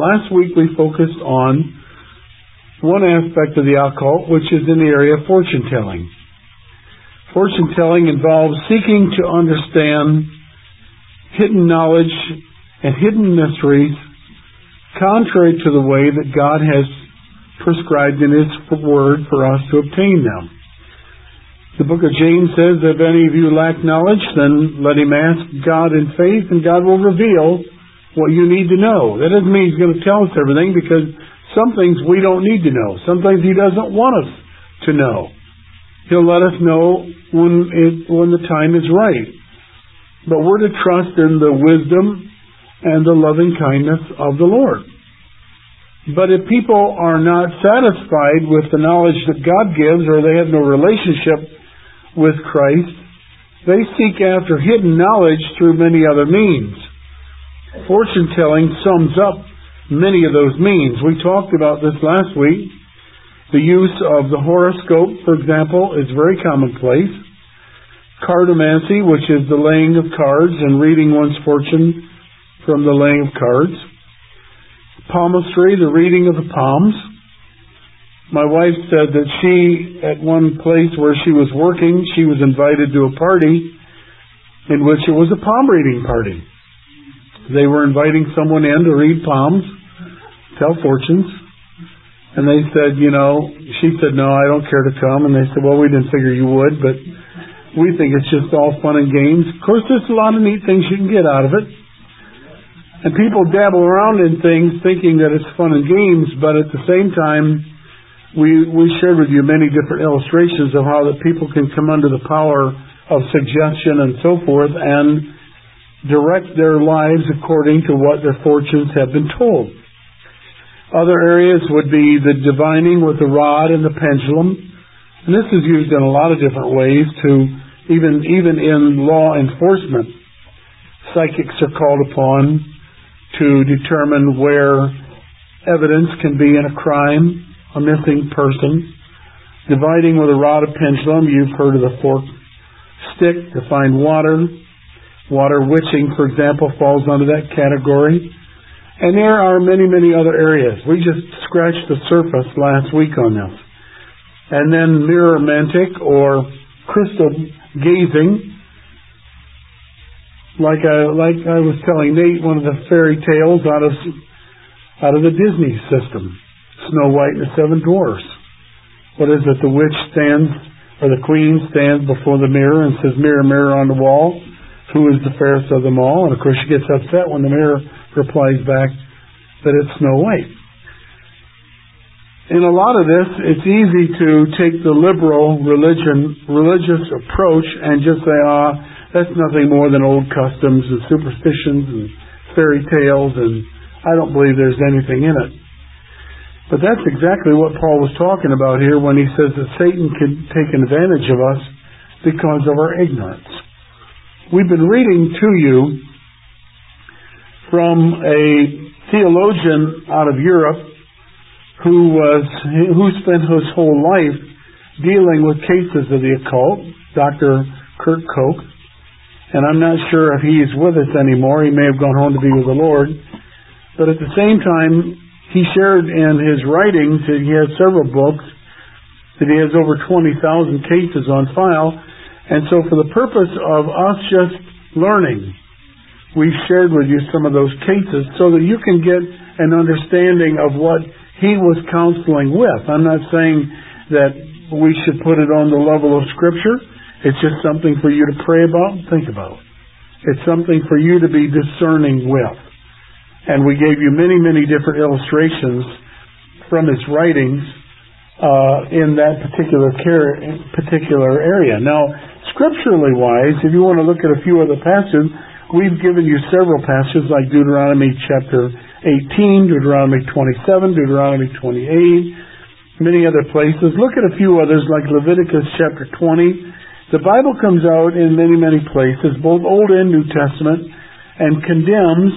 Last week we focused on one aspect of the occult, which is in the area of fortune telling. Fortune telling involves seeking to understand hidden knowledge and hidden mysteries contrary to the way that God has prescribed in His Word for us to obtain them. The book of James says, if any of you lack knowledge, then let him ask God in faith, and God will reveal what you need to know. That doesn't mean He's going to tell us everything because some things we don't need to know. Some things He doesn't want us to know. He'll let us know when it, when the time is right. But we're to trust in the wisdom and the loving kindness of the Lord. But if people are not satisfied with the knowledge that God gives or they have no relationship with Christ, they seek after hidden knowledge through many other means. Fortune telling sums up many of those means. We talked about this last week. The use of the horoscope, for example, is very commonplace. Cartomancy, which is the laying of cards and reading one's fortune from the laying of cards. Palmistry, the reading of the palms. My wife said that she, at one place where she was working, she was invited to a party in which it was a palm reading party. They were inviting someone in to read palms, tell fortunes. And they said, you know, she said, no, I don't care to come. And they said, well, we didn't figure you would, but we think it's just all fun and games. Of course, there's a lot of neat things you can get out of it. And people dabble around in things thinking that it's fun and games, but at the same time, we, we shared with you many different illustrations of how that people can come under the power of suggestion and so forth and direct their lives according to what their fortunes have been told. Other areas would be the divining with the rod and the pendulum. And this is used in a lot of different ways to even, even in law enforcement. Psychics are called upon to determine where evidence can be in a crime, a missing person. Divining with a rod of pendulum, you've heard of the forked stick to find water. Water witching, for example, falls under that category. And there are many, many other areas. We just scratched the surface last week on this. And then mirror mantic or crystal gazing. Like I, like I was telling Nate, one of the fairy tales out of, out of the Disney system. Snow White and the Seven Dwarfs. What is it? The witch stands, or the queen stands before the mirror and says, mirror, mirror on the wall who is the fairest of them all? And of course, she gets upset when the mirror replies back that it's Snow White. In a lot of this, it's easy to take the liberal religion, religious approach and just say, ah, that's nothing more than old customs and superstitions and fairy tales, and I don't believe there's anything in it. But that's exactly what Paul was talking about here when he says that Satan can take advantage of us because of our ignorance. We've been reading to you from a theologian out of Europe who was who spent his whole life dealing with cases of the occult, Dr. Kurt Koch. And I'm not sure if he is with us anymore. He may have gone home to be with the Lord. But at the same time, he shared in his writings that he has several books, that he has over 20,000 cases on file, and so for the purpose of us just learning, we've shared with you some of those cases so that you can get an understanding of what he was counseling with. I'm not saying that we should put it on the level of Scripture. It's just something for you to pray about and think about. It's something for you to be discerning with. And we gave you many, many different illustrations from his writings uh, in that particular care, particular area. Now, scripturally wise, if you want to look at a few other passages, we've given you several passages like Deuteronomy chapter 18, Deuteronomy 27, Deuteronomy 28, many other places. Look at a few others like Leviticus chapter 20. The Bible comes out in many, many places, both Old and New Testament, and condemns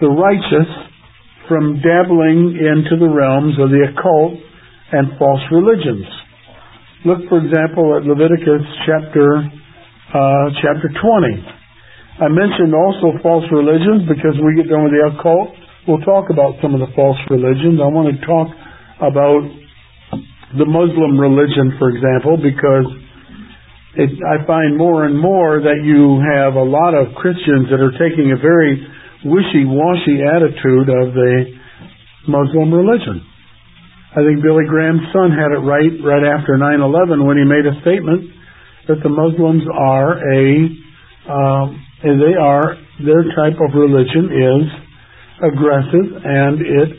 the righteous from dabbling into the realms of the occult and false religions. Look, for example, at Leviticus chapter uh, chapter 20. I mentioned also false religions because we get done with the occult we'll talk about some of the false religions. I want to talk about the Muslim religion, for example, because it, I find more and more that you have a lot of Christians that are taking a very wishy-washy attitude of the Muslim religion. I think Billy Graham's son had it right right after 9/11 when he made a statement that the Muslims are a um, they are their type of religion is aggressive and it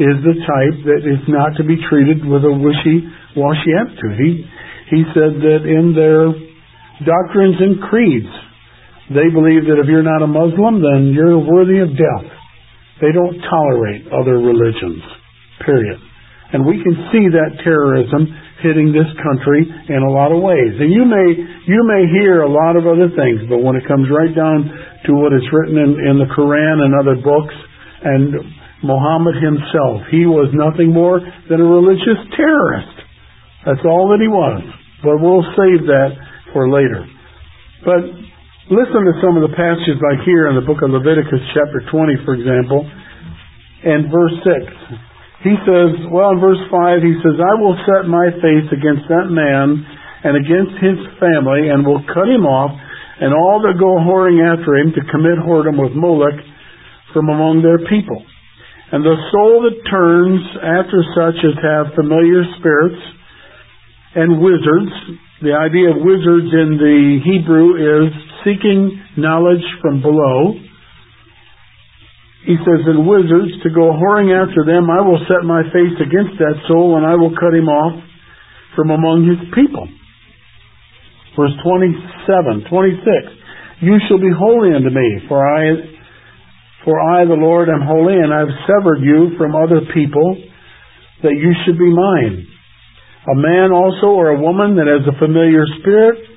is the type that is not to be treated with a wishy-washy attitude. He he said that in their doctrines and creeds, they believe that if you're not a Muslim, then you're worthy of death. They don't tolerate other religions. Period. And we can see that terrorism hitting this country in a lot of ways. And you may you may hear a lot of other things, but when it comes right down to what is written in, in the Quran and other books, and Muhammad himself, he was nothing more than a religious terrorist. That's all that he was. But we'll save that for later. But listen to some of the passages like here in the book of Leviticus, chapter 20, for example, and verse 6. He says, well, in verse 5, he says, I will set my face against that man and against his family and will cut him off and all that go whoring after him to commit whoredom with Molech from among their people. And the soul that turns after such as have familiar spirits and wizards, the idea of wizards in the Hebrew is seeking knowledge from below, he says, and wizards to go whoring after them, I will set my face against that soul and I will cut him off from among his people. Verse 27, 26. You shall be holy unto me, for I, for I, the Lord, am holy, and I have severed you from other people, that you should be mine. A man also or a woman that has a familiar spirit,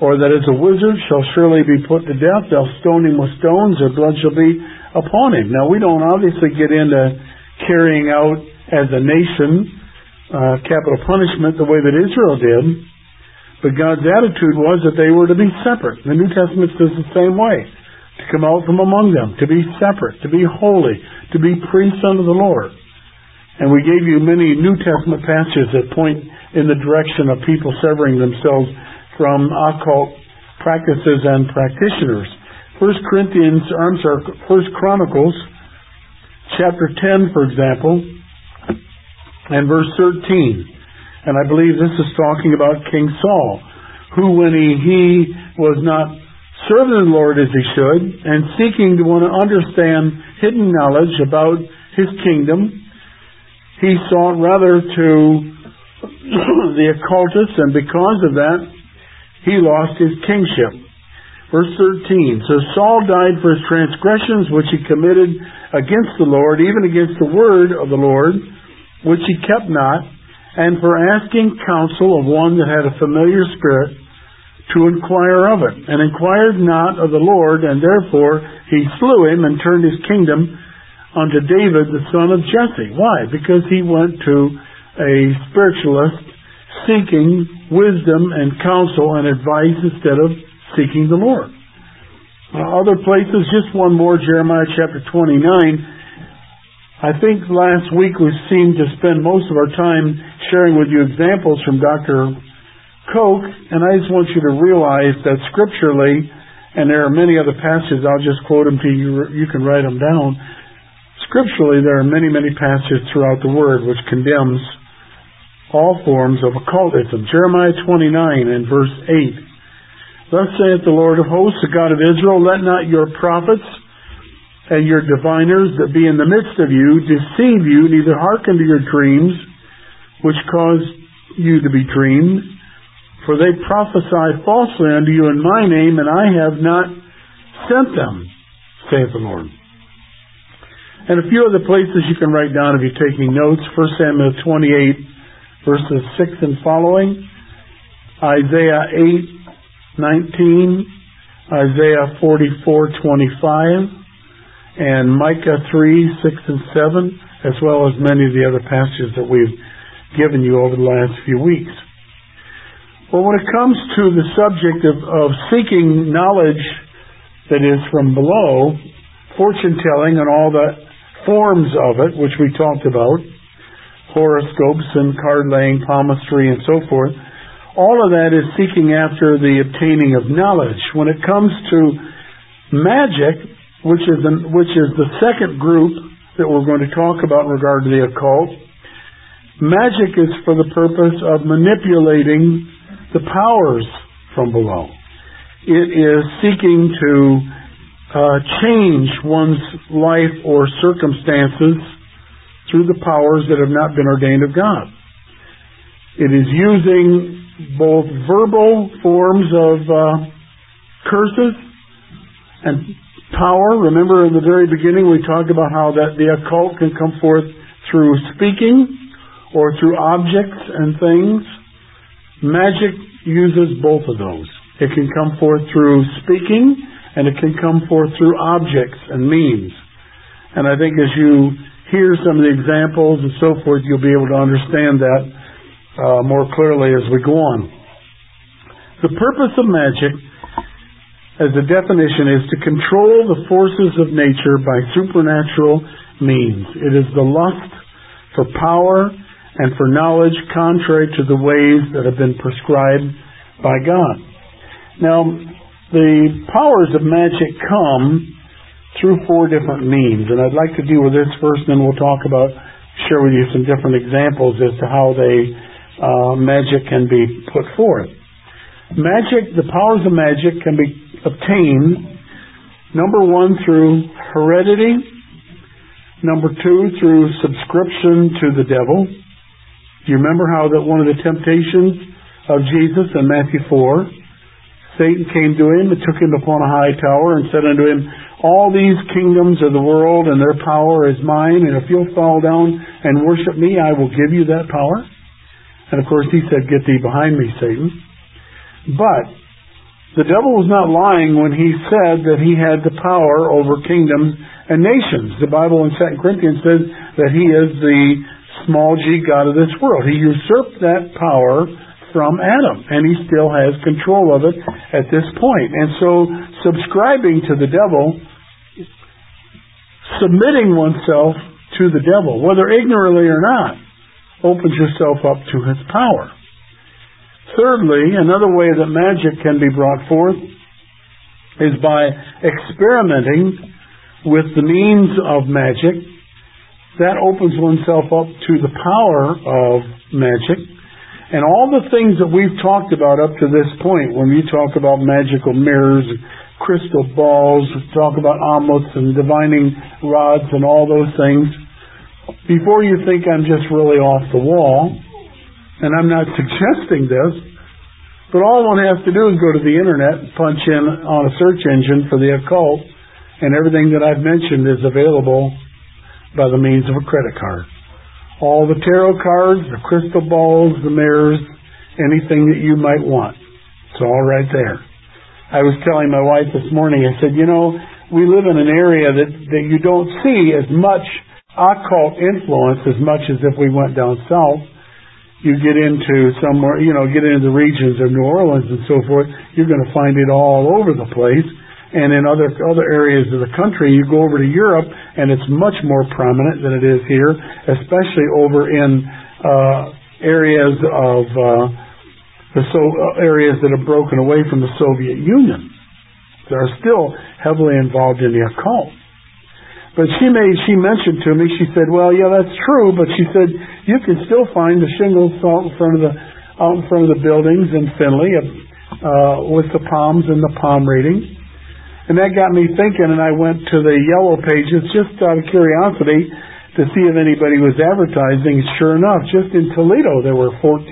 or that is a wizard, shall surely be put to death. They'll stone him with stones, their blood shall be upon him. Now, we don't obviously get into carrying out as a nation uh, capital punishment the way that Israel did, but God's attitude was that they were to be separate. The New Testament says the same way to come out from among them, to be separate, to be holy, to be priests unto the Lord. And we gave you many New Testament passages that point in the direction of people severing themselves from occult practices and practitioners. First Corinthians, I'm sorry, First Chronicles, chapter 10, for example, and verse 13. And I believe this is talking about King Saul, who when he, he was not serving the Lord as he should, and seeking to want to understand hidden knowledge about his kingdom, he sought rather to the occultists, and because of that, he lost his kingship. Verse 13. So Saul died for his transgressions which he committed against the Lord, even against the word of the Lord, which he kept not, and for asking counsel of one that had a familiar spirit to inquire of it, and inquired not of the Lord, and therefore he slew him and turned his kingdom unto David the son of Jesse. Why? Because he went to a spiritualist seeking wisdom and counsel and advice instead of seeking the Lord. Uh, other places, just one more, Jeremiah chapter 29. I think last week we seemed to spend most of our time sharing with you examples from Dr. Koch, and I just want you to realize that scripturally, and there are many other passages, I'll just quote them to you, you can write them down. Scripturally, there are many, many passages throughout the Word which condemns all forms of occultism. Jeremiah 29 and verse 8 Thus saith the Lord of hosts, the God of Israel, let not your prophets and your diviners that be in the midst of you deceive you, neither hearken to your dreams, which cause you to be dreamed. For they prophesy falsely unto you in my name, and I have not sent them, saith the Lord. And a few other places you can write down if you're taking notes. 1 Samuel 28, verses 6 and following. Isaiah 8, 19, Isaiah 44:25, and Micah 3, 6 and 7, as well as many of the other passages that we've given you over the last few weeks. Well, when it comes to the subject of, of seeking knowledge that is from below, fortune telling and all the forms of it, which we talked about, horoscopes and card laying, palmistry, and so forth, all of that is seeking after the obtaining of knowledge. When it comes to magic, which is, an, which is the second group that we're going to talk about in regard to the occult, magic is for the purpose of manipulating the powers from below. It is seeking to uh, change one's life or circumstances through the powers that have not been ordained of God. It is using both verbal forms of uh, curses and power. Remember in the very beginning we talked about how that the occult can come forth through speaking or through objects and things. Magic uses both of those. It can come forth through speaking and it can come forth through objects and means. And I think as you hear some of the examples and so forth, you'll be able to understand that uh, more clearly as we go on. The purpose of magic, as a definition, is to control the forces of nature by supernatural means. It is the lust for power and for knowledge contrary to the ways that have been prescribed by God. Now, the powers of magic come through four different means. And I'd like to deal with this first, and then we'll talk about, share with you some different examples as to how they, uh, magic can be put forth. Magic, the powers of magic can be obtained, number one, through heredity, number two, through subscription to the devil. Do you remember how that one of the temptations of Jesus in Matthew 4, Satan came to him and took him upon a high tower and said unto him, all these kingdoms of the world and their power is mine, and if you'll fall down and worship me, I will give you that power. And of course, he said, Get thee behind me, Satan. But the devil was not lying when he said that he had the power over kingdoms and nations. The Bible in 2 Corinthians says that he is the small g God of this world. He usurped that power from Adam, and he still has control of it at this point. And so, subscribing to the devil submitting oneself to the devil, whether ignorantly or not, opens yourself up to his power. Thirdly, another way that magic can be brought forth is by experimenting with the means of magic. That opens oneself up to the power of magic. And all the things that we've talked about up to this point, when we talk about magical mirrors, crystal balls, talk about amulets and divining rods and all those things, before you think I'm just really off the wall, and I'm not suggesting this, but all one has to do is go to the internet punch in on a search engine for the occult, and everything that I've mentioned is available by the means of a credit card. All the tarot cards, the crystal balls, the mirrors, anything that you might want. It's all right there. I was telling my wife this morning, I said, you know, we live in an area that, that you don't see as much occult influence as much as if we went down south. You get into somewhere, you know, get into the regions of New Orleans and so forth, you're going to find it all over the place. And in other other areas of the country, you go over to Europe, and it's much more prominent than it is here, especially over in uh, areas of uh, the so, uh, areas that have broken away from the Soviet Union that are still heavily involved in the occult. But she made, she mentioned to me, she said, well, yeah, that's true, but she said, you can still find the shingles out in front of the, out in front of the buildings in Findlay, uh, with the palms and the palm reading. And that got me thinking, and I went to the yellow pages just out of curiosity to see if anybody was advertising. Sure enough, just in Toledo, there were 14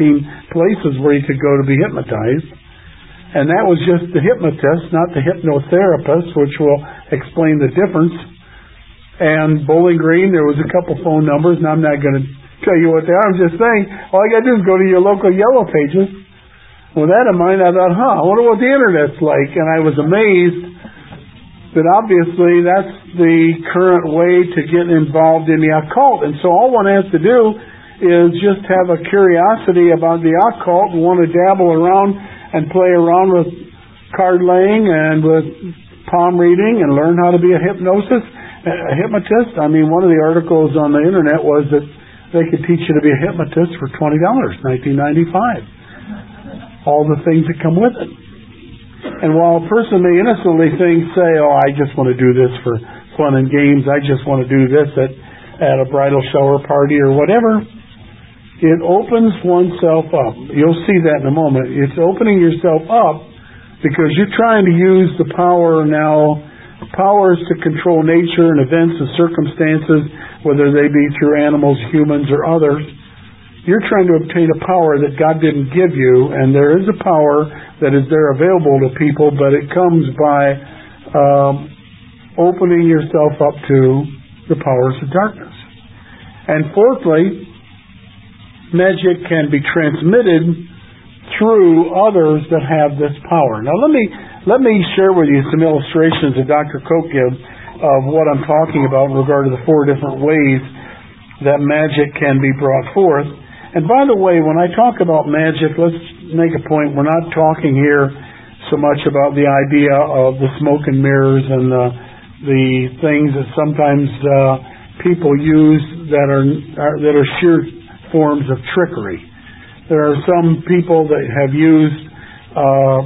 places where you could go to be hypnotized. And that was just the hypnotist, not the hypnotherapist, which will explain the difference. And Bowling Green, there was a couple phone numbers, and I'm not going to tell you what they are. I'm just saying, all I got to do is go to your local yellow pages. With that in mind, I thought, huh, I wonder what the internet's like. And I was amazed but obviously that's the current way to get involved in the occult. And so all one has to do is just have a curiosity about the occult and want to dabble around and play around with card laying and with palm reading and learn how to be a hypnosis. A hypnotist? I mean, one of the articles on the internet was that they could teach you to be a hypnotist for $20, 1995. All the things that come with it. And while a person may innocently think, say, oh, I just want to do this for fun and games, I just want to do this at, at a bridal shower party or whatever, it opens oneself up. You'll see that in a moment. It's opening yourself up because you're trying to use the power now, powers to control nature and events and circumstances, whether they be through animals, humans, or others. You're trying to obtain a power that God didn't give you, and there is a power that is there available to people, but it comes by um, opening yourself up to the powers of darkness. And fourthly, magic can be transmitted through others that have this power. Now let me let me share with you some illustrations that Dr. Koch gives of what I'm talking about in regard to the four different ways that magic can be brought forth. And by the way, when I talk about magic, let's make a point. We're not talking here so much about the idea of the smoke and mirrors and the, the things that sometimes uh, people use that are, are that are sheer forms of trickery. There are some people that have used uh,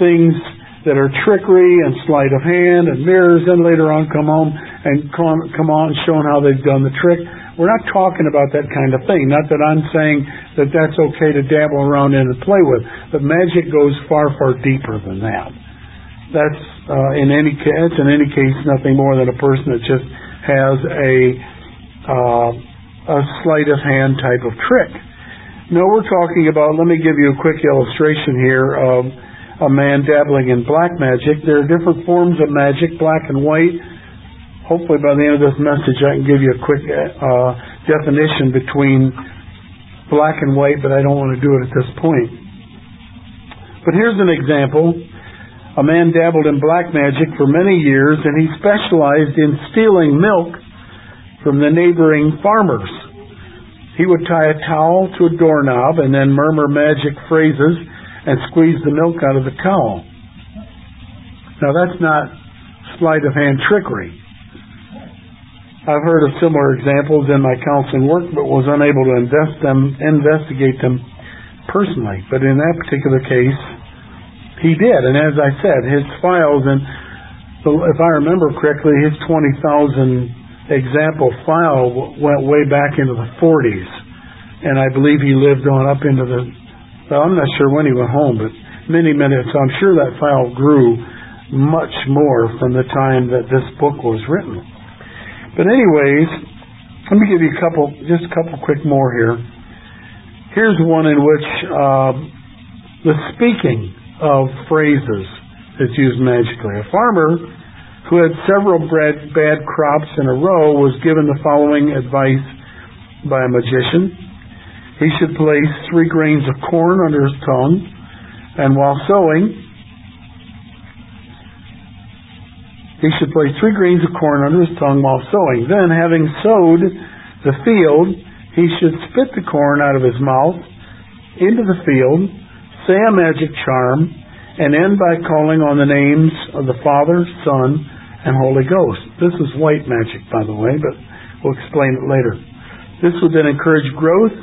things that are trickery and sleight of hand and mirrors, and later on come home and come, come on how they've done the trick. We're not talking about that kind of thing. Not that I'm saying that that's okay to dabble around in and play with, but magic goes far, far deeper than that. That's uh, in any case, in any case, nothing more than a person that just has a uh, a sleight of hand type of trick. No, we're talking about, let me give you a quick illustration here of a man dabbling in black magic. There are different forms of magic, black and white. Hopefully by the end of this message I can give you a quick uh, definition between black and white, but I don't want to do it at this point. But here's an example. A man dabbled in black magic for many years and he specialized in stealing milk from the neighboring farmers. He would tie a towel to a doorknob and then murmur magic phrases and squeeze the milk out of the towel. Now that's not sleight of hand trickery. I've heard of similar examples in my counseling work, but was unable to invest them, investigate them personally. But in that particular case, he did. And as I said, his files and if I remember correctly, his 20,000 example file went way back into the 40s, and I believe he lived on up into the. Well, I'm not sure when he went home, but many minutes. I'm sure that file grew much more from the time that this book was written. But anyways, let me give you a couple, just a couple quick more here. Here's one in which uh, the speaking of phrases is used magically. A farmer who had several bad, bad crops in a row, was given the following advice by a magician. He should place three grains of corn under his tongue, and while sowing, he should place three grains of corn under his tongue while sowing. Then, having sowed the field, he should spit the corn out of his mouth into the field, say a magic charm, and end by calling on the names of the Father, Son, and Holy Ghost. This is white magic, by the way, but we'll explain it later. This would then encourage growth,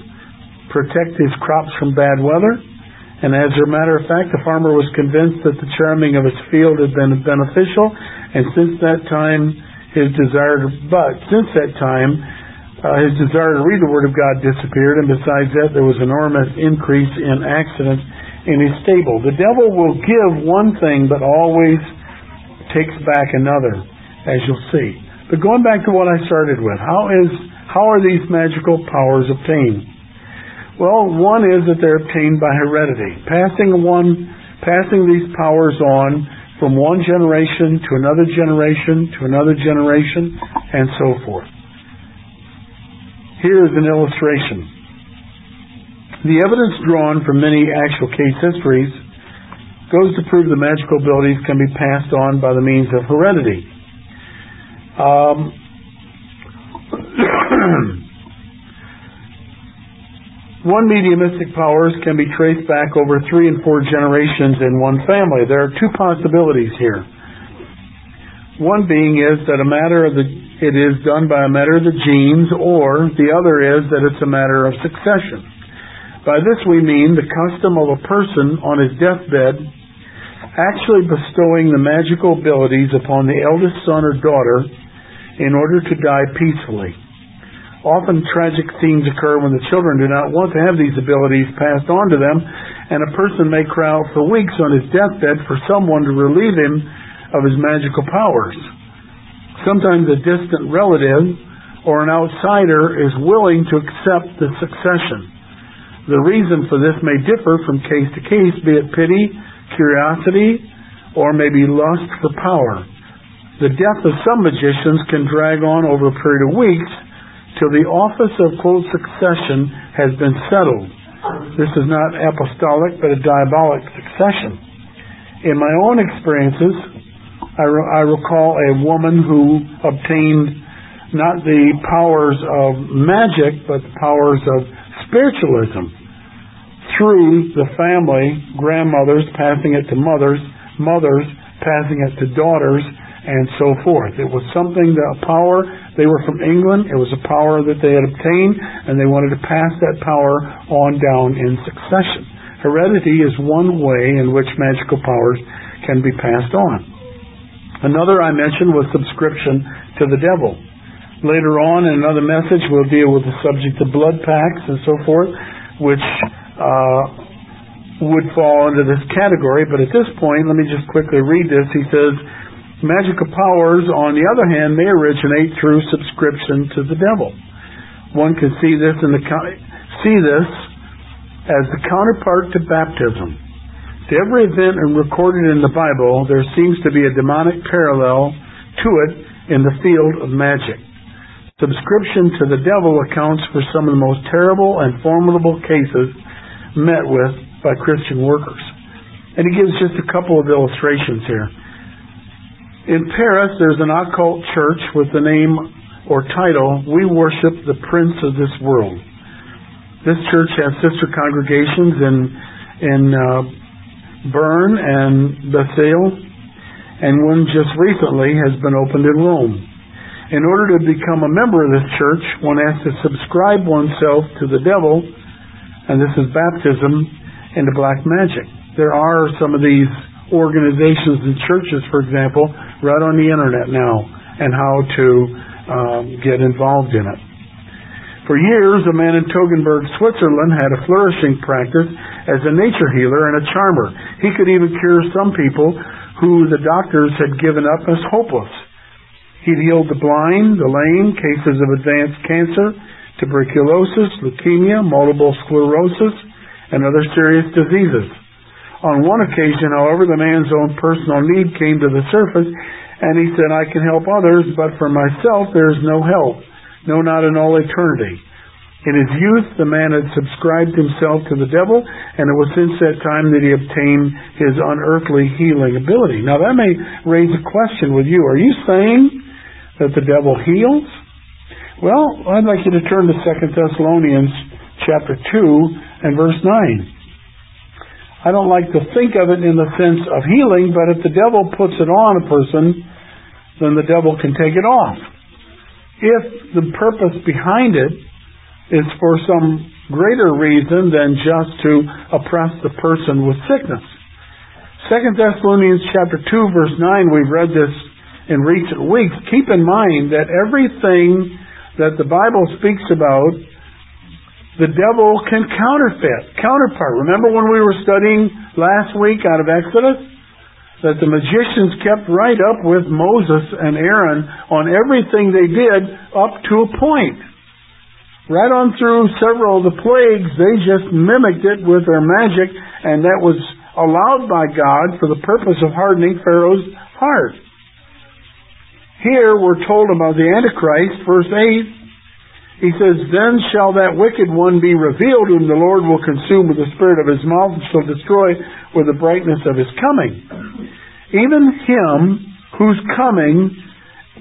protect his crops from bad weather, and as a matter of fact, the farmer was convinced that the charming of his field had been beneficial, and since that time, his desire to, but since that time, uh, his desire to read the Word of God disappeared, and besides that, there was enormous increase in accidents in his stable. The devil will give one thing, but always takes back another, as you'll see. But going back to what I started with, how is how are these magical powers obtained? Well, one is that they're obtained by heredity, passing one passing these powers on from one generation to another generation to another generation and so forth. Here is an illustration. The evidence drawn from many actual case histories goes to prove the magical abilities can be passed on by the means of heredity. Um, one mediumistic powers can be traced back over three and four generations in one family. There are two possibilities here. One being is that a matter of the it is done by a matter of the genes, or the other is that it's a matter of succession. By this we mean the custom of a person on his deathbed actually bestowing the magical abilities upon the eldest son or daughter in order to die peacefully. Often tragic scenes occur when the children do not want to have these abilities passed on to them, and a person may cry out for weeks on his deathbed for someone to relieve him of his magical powers. Sometimes a distant relative or an outsider is willing to accept the succession. The reason for this may differ from case to case, be it pity, curiosity, or maybe lust for power. The death of some magicians can drag on over a period of weeks till the office of quote succession has been settled. This is not apostolic, but a diabolic succession. In my own experiences, I, re- I recall a woman who obtained not the powers of magic, but the powers of spiritualism through the family, grandmothers passing it to mothers, mothers passing it to daughters, and so forth. It was something that a power, they were from England, it was a power that they had obtained, and they wanted to pass that power on down in succession. Heredity is one way in which magical powers can be passed on. Another I mentioned was subscription to the devil. Later on in another message, we'll deal with the subject of blood pacts and so forth, which uh, would fall under this category. But at this point, let me just quickly read this. He says, Magical powers, on the other hand, may originate through subscription to the devil. One can see this in the see this as the counterpart to baptism. To every event recorded in the Bible, there seems to be a demonic parallel to it in the field of magic. Subscription to the devil accounts for some of the most terrible and formidable cases met with by Christian workers. And he gives just a couple of illustrations here. In Paris, there's an occult church with the name or title, We Worship the Prince of this World. This church has sister congregations in, in uh, Bern and Bethel, and one just recently has been opened in Rome. In order to become a member of this church, one has to subscribe oneself to the devil, and this is baptism into black magic. There are some of these organizations and churches, for example, right on the internet now, and how to um, get involved in it. For years, a man in Toggenburg, Switzerland, had a flourishing practice as a nature healer and a charmer. He could even cure some people who the doctors had given up as hopeless. He'd healed the blind, the lame, cases of advanced cancer, tuberculosis, leukemia, multiple sclerosis, and other serious diseases. On one occasion, however, the man's own personal need came to the surface, and he said, I can help others, but for myself there is no help, no, not in all eternity. In his youth, the man had subscribed himself to the devil, and it was since that time that he obtained his unearthly healing ability. Now, that may raise a question with you. Are you saying that the devil heals? Well, I'd like you to turn to 2 Thessalonians chapter 2 and verse 9. I don't like to think of it in the sense of healing, but if the devil puts it on a person, then the devil can take it off. If the purpose behind it is for some greater reason than just to oppress the person with sickness. 2 Thessalonians chapter 2 verse 9, we've read this in recent weeks. Keep in mind that everything that the Bible speaks about the devil can counterfeit, counterpart. Remember when we were studying last week out of Exodus? That the magicians kept right up with Moses and Aaron on everything they did up to a point. Right on through several of the plagues, they just mimicked it with their magic, and that was allowed by God for the purpose of hardening Pharaoh's heart. Here we're told about the Antichrist, verse 8, he says, Then shall that wicked one be revealed, whom the Lord will consume with the spirit of his mouth, and shall destroy with the brightness of his coming. Even him whose coming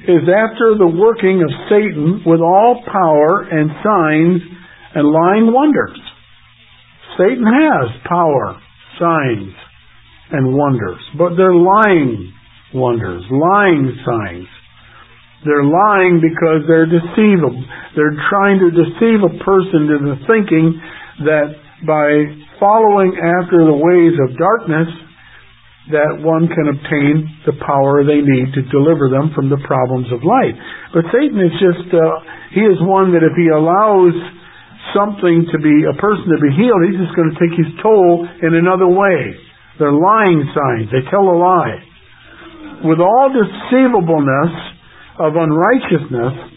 is after the working of Satan with all power and signs and lying wonders. Satan has power, signs, and wonders, but they're lying wonders, lying signs. They're lying because they're deceivable. They're trying to deceive a person into thinking that by following after the ways of darkness, that one can obtain the power they need to deliver them from the problems of life. But Satan is just, uh, he is one that if he allows something to be, a person to be healed, he's just going to take his toll in another way. They're lying signs. They tell a lie. With all deceivableness of unrighteousness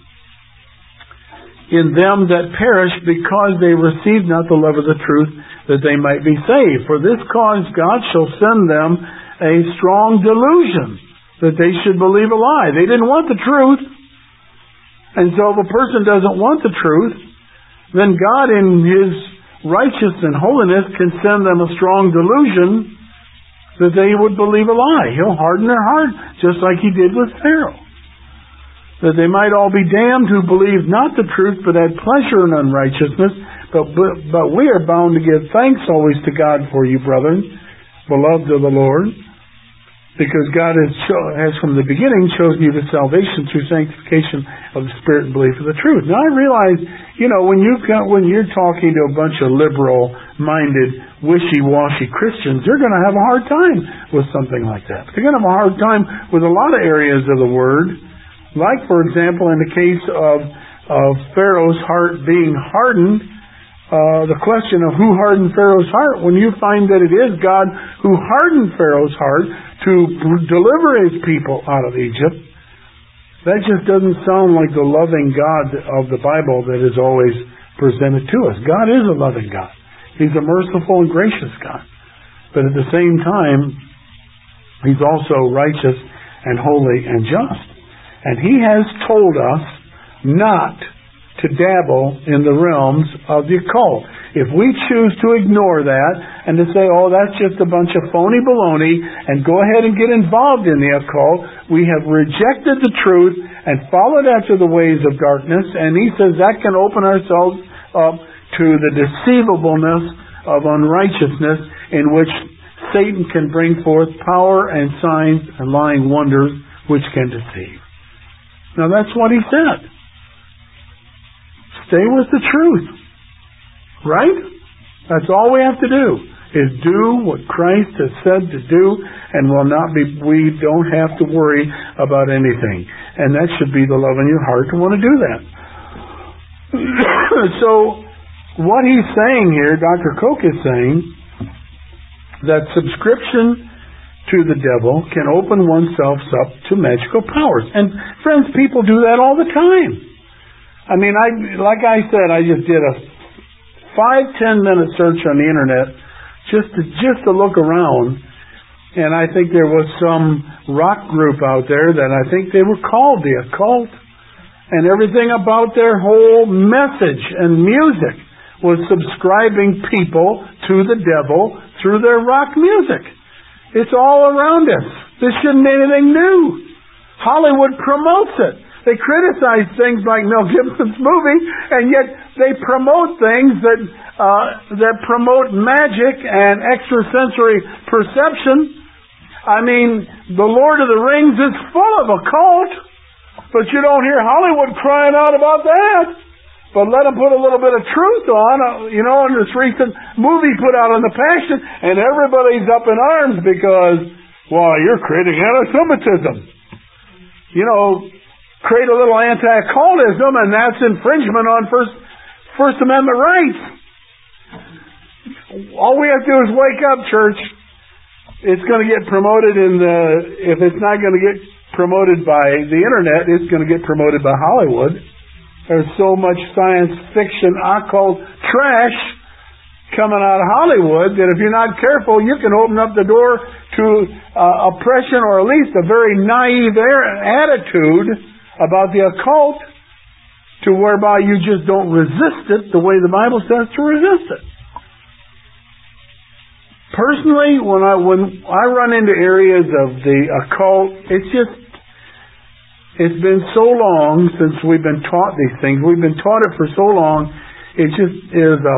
in them that perish because they receive not the love of the truth that they might be saved. For this cause God shall send them a strong delusion that they should believe a lie. They didn't want the truth. And so if a person doesn't want the truth, then God in His righteousness and holiness can send them a strong delusion that they would believe a lie. He'll harden their heart, just like He did with Pharaoh that they might all be damned who believe not the truth but had pleasure in unrighteousness. But, but, but we are bound to give thanks always to God for you, brethren, beloved of the Lord, because God has, has from the beginning chosen you to salvation through sanctification of the Spirit and belief of the truth. Now I realize, you know, when you when you're talking to a bunch of liberal-minded, wishy-washy Christians, they're going to have a hard time with something like that. They're going to have a hard time with a lot of areas of the Word like, for example, in the case of, of Pharaoh's heart being hardened, uh, the question of who hardened Pharaoh's heart, when you find that it is God who hardened Pharaoh's heart to deliver his people out of Egypt, that just doesn't sound like the loving God of the Bible that is always presented to us. God is a loving God. He's a merciful and gracious God. But at the same time, He's also righteous and holy and just. And he has told us not to dabble in the realms of the occult. If we choose to ignore that and to say, oh, that's just a bunch of phony baloney and go ahead and get involved in the occult, we have rejected the truth and followed after the ways of darkness. And he says that can open ourselves up to the deceivableness of unrighteousness in which Satan can bring forth power and signs and lying wonders which can deceive. Now that's what he said. Stay with the truth. Right? That's all we have to do is do what Christ has said to do and will not be we don't have to worry about anything. And that should be the love in your heart to want to do that. so what he's saying here, Dr. Koch is saying that subscription to the devil can open oneself up to magical powers. And friends, people do that all the time. I mean, I like I said, I just did a five ten minute search on the internet just to just to look around, and I think there was some rock group out there that I think they were called the occult, and everything about their whole message and music was subscribing people to the devil through their rock music. It's all around us. This shouldn't be anything new. Hollywood promotes it. They criticize things like Mel Gibson's movie, and yet they promote things that uh, that promote magic and extrasensory perception. I mean, the Lord of the Rings is full of occult, but you don't hear Hollywood crying out about that. But let them put a little bit of truth on, uh, you know, in this recent movie put out on the Passion, and everybody's up in arms because, well, you're creating anti-Semitism. You know, create a little anti-occultism, and that's infringement on First First Amendment rights. All we have to do is wake up, church. It's going to get promoted in the. If it's not going to get promoted by the internet, it's going to get promoted by Hollywood. There's so much science fiction, occult trash coming out of Hollywood that if you're not careful, you can open up the door to uh, oppression or at least a very naive attitude about the occult to whereby you just don't resist it the way the Bible says to resist it. Personally, when I when I run into areas of the occult, it's just it's been so long since we've been taught these things. We've been taught it for so long. It just is a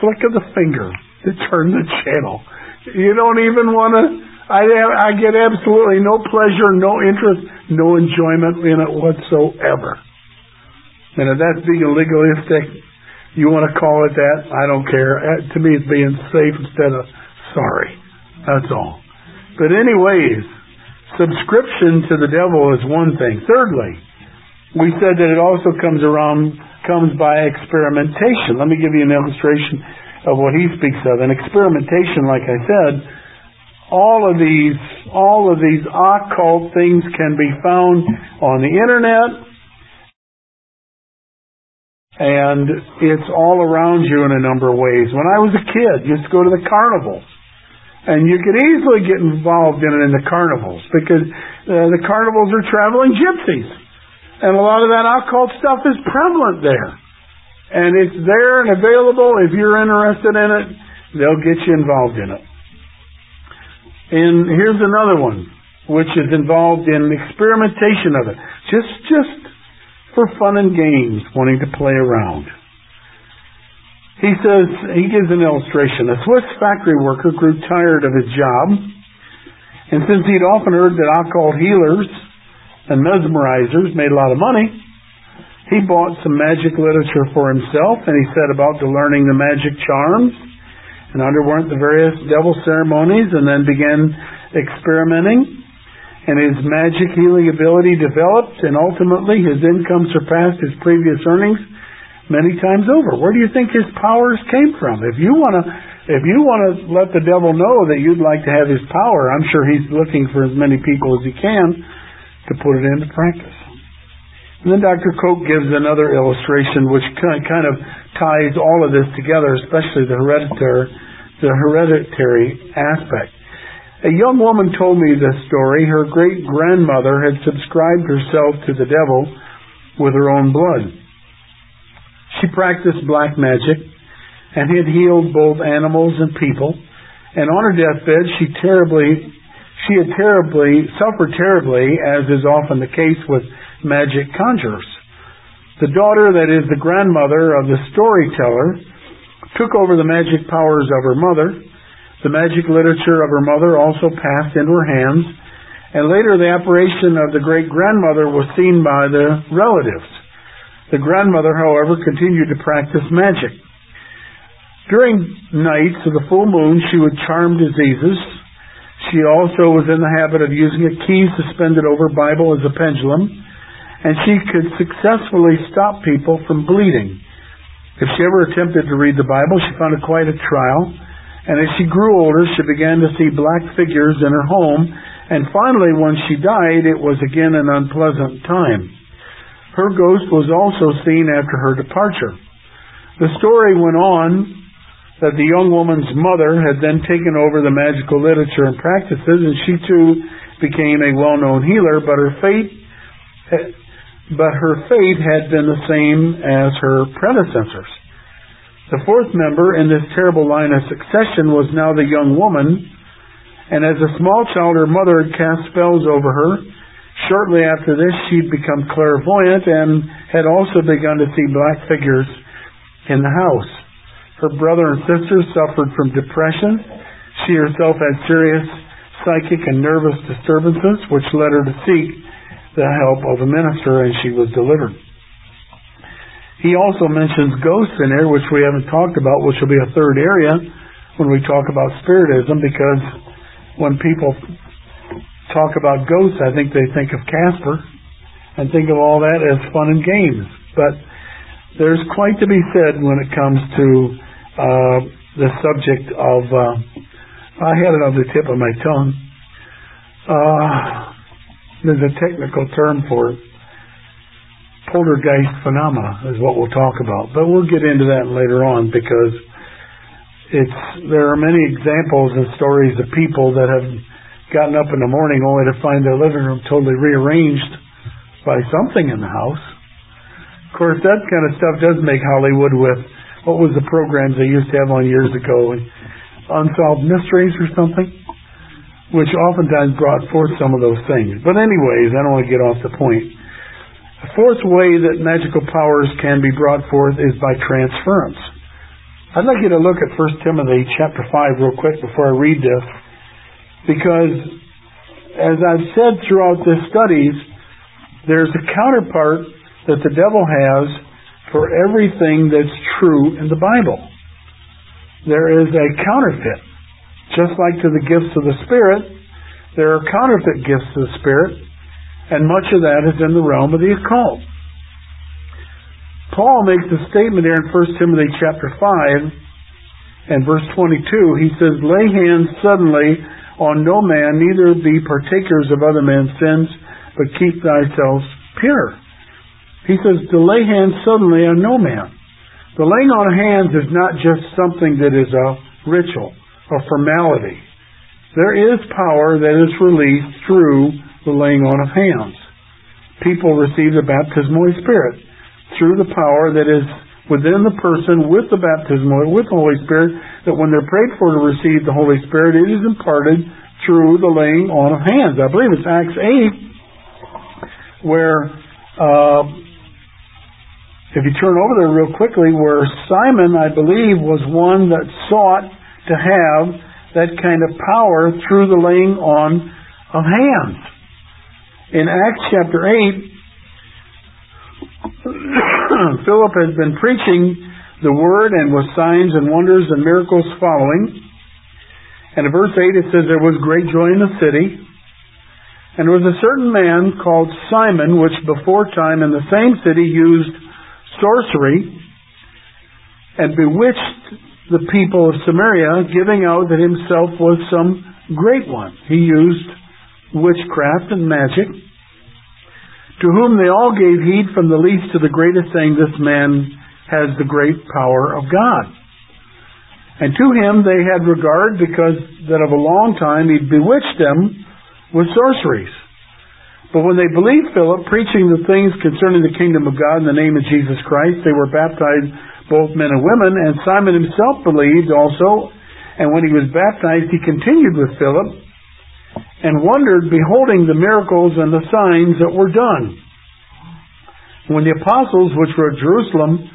flick of the finger to turn the channel. You don't even want to. I, I get absolutely no pleasure, no interest, no enjoyment in it whatsoever. And if that's being legalistic, you want to call it that, I don't care. Uh, to me, it's being safe instead of sorry. That's all. But anyways, subscription to the devil is one thing. Thirdly, we said that it also comes around, comes by experimentation. Let me give you an illustration of what he speaks of. And experimentation, like I said, all of these, all of these occult things can be found on the internet, and it's all around you in a number of ways. When I was a kid, used to go to the carnivals. And you could easily get involved in it in the carnivals because uh, the carnivals are traveling gypsies. And a lot of that occult stuff is prevalent there. And it's there and available. If you're interested in it, they'll get you involved in it. And here's another one, which is involved in experimentation of it. Just, just for fun and games, wanting to play around. He says, he gives an illustration. A Swiss factory worker grew tired of his job, and since he'd often heard that occult healers and mesmerizers made a lot of money, he bought some magic literature for himself, and he set about to learning the magic charms and underwent the various devil ceremonies and then began experimenting and his magic healing ability developed, and ultimately his income surpassed his previous earnings many times over. Where do you think his powers came from? If you want to, if you want to let the devil know that you'd like to have his power, I'm sure he's looking for as many people as he can to put it into practice. And then Dr. Koch gives another illustration which kind of ties all of this together, especially the hereditary, the hereditary aspect. A young woman told me this story. Her great grandmother had subscribed herself to the devil with her own blood. She practiced black magic and had healed both animals and people. And on her deathbed, she terribly, she had terribly, suffered terribly, as is often the case with magic conjurers. The daughter, that is the grandmother of the storyteller, took over the magic powers of her mother the magic literature of her mother also passed into her hands, and later the apparition of the great grandmother was seen by the relatives. The grandmother, however, continued to practice magic. During nights of the full moon, she would charm diseases. She also was in the habit of using a key suspended over Bible as a pendulum, and she could successfully stop people from bleeding. If she ever attempted to read the Bible, she found it quite a trial and as she grew older, she began to see black figures in her home, and finally, when she died, it was again an unpleasant time. Her ghost was also seen after her departure. The story went on that the young woman's mother had then taken over the magical literature and practices, and she too became a well-known healer, but her fate but her fate had been the same as her predecessors. The fourth member in this terrible line of succession was now the young woman, and as a small child, her mother had cast spells over her. Shortly after this, she'd become clairvoyant and had also begun to see black figures in the house. Her brother and sisters suffered from depression. She herself had serious psychic and nervous disturbances, which led her to seek the help of a minister, and she was delivered. He also mentions ghosts in there, which we haven't talked about, which will be a third area when we talk about spiritism, because when people talk about ghosts, I think they think of Casper and think of all that as fun and games. But there's quite to be said when it comes to uh, the subject of. Uh, I had it on the tip of my tongue. Uh, there's a technical term for it poltergeist phenomena is what we'll talk about. But we'll get into that later on because it's there are many examples and stories of people that have gotten up in the morning only to find their living room totally rearranged by something in the house. Of course, that kind of stuff does make Hollywood with what was the programs they used to have on years ago, Unsolved Mysteries or something, which oftentimes brought forth some of those things. But anyways, I don't want to get off the point. The fourth way that magical powers can be brought forth is by transference. I'd like you to look at 1 Timothy chapter 5 real quick before I read this. Because, as I've said throughout the studies, there's a counterpart that the devil has for everything that's true in the Bible. There is a counterfeit. Just like to the gifts of the Spirit, there are counterfeit gifts of the Spirit, and much of that is in the realm of the occult. Paul makes a statement here in 1 Timothy chapter 5 and verse 22. He says, Lay hands suddenly on no man, neither be partakers of other men's sins, but keep thyself pure. He says to lay hands suddenly on no man. The laying on of hands is not just something that is a ritual, a formality. There is power that is released through the laying on of hands. People receive the baptism of the Spirit through the power that is within the person with the baptism with the Holy Spirit, that when they're prayed for to receive the Holy Spirit, it is imparted through the laying on of hands. I believe it's Acts 8, where, uh, if you turn over there real quickly, where Simon, I believe, was one that sought to have that kind of power through the laying on of hands. In Acts chapter 8, Philip has been preaching the word and with signs and wonders and miracles following. And in verse 8 it says, There was great joy in the city. And there was a certain man called Simon, which before time in the same city used sorcery and bewitched the people of Samaria, giving out that himself was some great one. He used witchcraft and magic to whom they all gave heed from the least to the greatest, saying, This man has the great power of God. And to him they had regard, because that of a long time he bewitched them with sorceries. But when they believed Philip preaching the things concerning the kingdom of God in the name of Jesus Christ, they were baptized, both men and women, and Simon himself believed also. And when he was baptized, he continued with Philip and wondered, beholding the miracles and the signs that were done. When the apostles, which were at Jerusalem,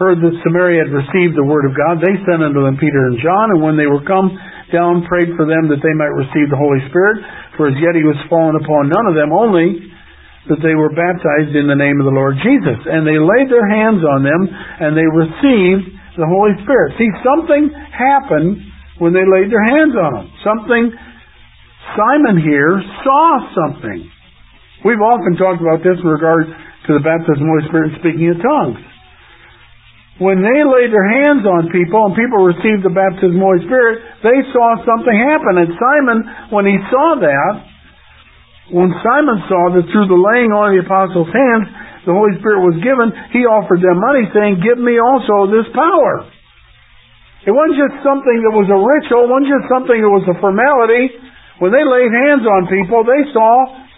heard that Samaria had received the word of God, they sent unto them Peter and John, and when they were come down, prayed for them that they might receive the Holy Spirit, for as yet he was fallen upon none of them, only that they were baptized in the name of the Lord Jesus. And they laid their hands on them, and they received the Holy Spirit. See, something happened when they laid their hands on them. Something Simon here saw something. We've often talked about this in regard to the baptism of the Holy Spirit and speaking in tongues. When they laid their hands on people and people received the baptism of the Holy Spirit, they saw something happen. And Simon, when he saw that, when Simon saw that through the laying on of the apostles' hands, the Holy Spirit was given, he offered them money saying, give me also this power. It wasn't just something that was a ritual, it wasn't just something that was a formality. When they laid hands on people, they saw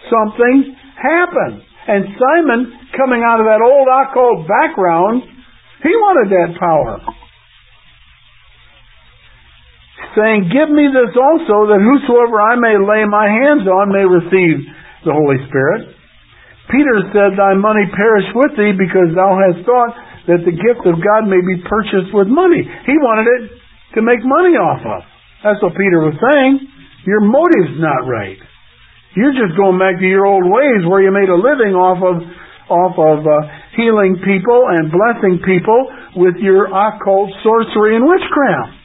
something happen. And Simon, coming out of that old occult background, he wanted that power. Saying, Give me this also, that whosoever I may lay my hands on may receive the Holy Spirit. Peter said, Thy money perish with thee, because thou hast thought that the gift of God may be purchased with money. He wanted it to make money off of. That's what Peter was saying. Your motive's not right. You're just going back to your old ways where you made a living off of off of uh, healing people and blessing people with your occult sorcery and witchcraft.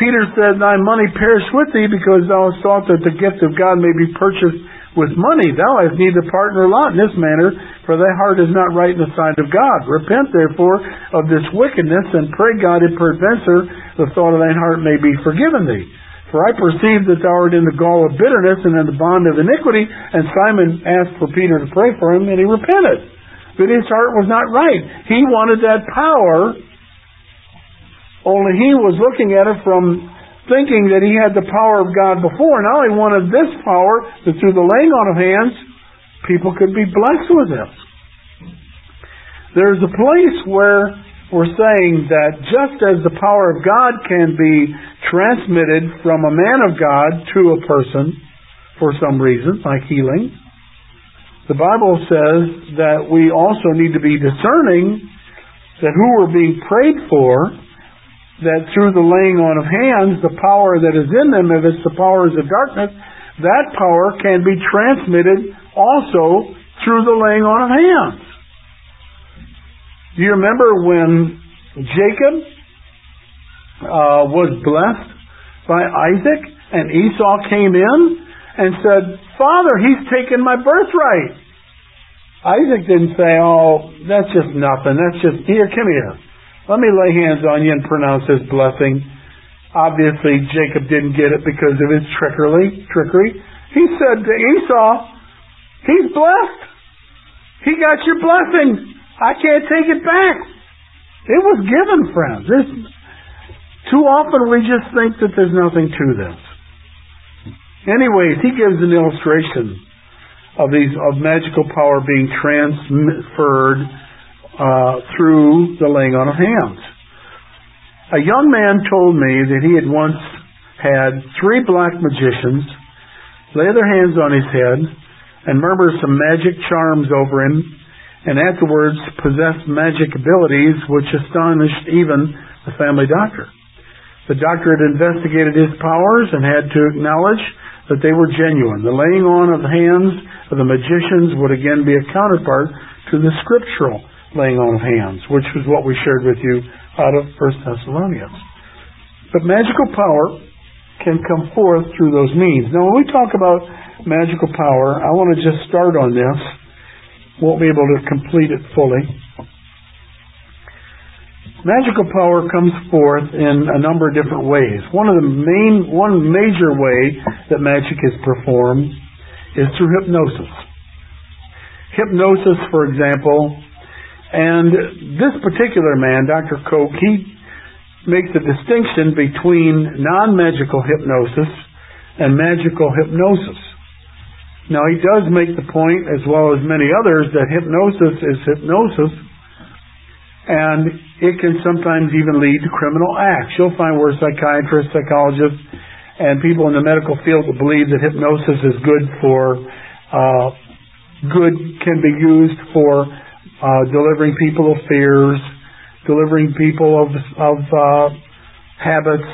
Peter said, Thy money perish with thee because thou hast thought that the gift of God may be purchased with money. Thou hast neither part nor lot in this manner, for thy heart is not right in the sight of God. Repent therefore of this wickedness, and pray God in peradventure the thought of thine heart may be forgiven thee. For I perceive that thou art in the gall of bitterness and in the bond of iniquity. And Simon asked for Peter to pray for him, and he repented. But his heart was not right. He wanted that power, only he was looking at it from thinking that he had the power of God before. Now he wanted this power that through the laying on of hands, people could be blessed with it. There's a place where we're saying that just as the power of God can be transmitted from a man of God to a person for some reason, like healing, the Bible says that we also need to be discerning that who we're being prayed for, that through the laying on of hands, the power that is in them, if it's the powers of darkness, that power can be transmitted also through the laying on of hands. Do you remember when Jacob uh, was blessed by Isaac and Esau came in and said, Father, he's taken my birthright. Isaac didn't say, oh, that's just nothing. That's just, here, come here. Let me lay hands on you and pronounce this blessing. Obviously, Jacob didn't get it because of his trickery. Trickery. He said to Esau, "He's blessed. He got your blessing. I can't take it back." It was given, friends. Too often we just think that there's nothing to this. Anyways, he gives an illustration of these of magical power being transferred uh, through the laying on of hands. A young man told me that he had once had three black magicians lay their hands on his head and murmur some magic charms over him, and afterwards possessed magic abilities which astonished even the family doctor. The doctor had investigated his powers and had to acknowledge that they were genuine. The laying on of hands of the magicians would again be a counterpart to the scriptural laying on of hands, which was what we shared with you out of 1 Thessalonians. But magical power can come forth through those means. Now, when we talk about magical power, I want to just start on this. Won't be able to complete it fully. Magical power comes forth in a number of different ways. One of the main, one major way that magic is performed is through hypnosis. Hypnosis, for example, and this particular man, Dr. Koch, he makes a distinction between non-magical hypnosis and magical hypnosis. Now he does make the point, as well as many others, that hypnosis is hypnosis, and it can sometimes even lead to criminal acts. You'll find where psychiatrists, psychologists, and people in the medical field that believe that hypnosis is good for, uh, good can be used for uh, delivering people of fears, delivering people of, of uh, habits,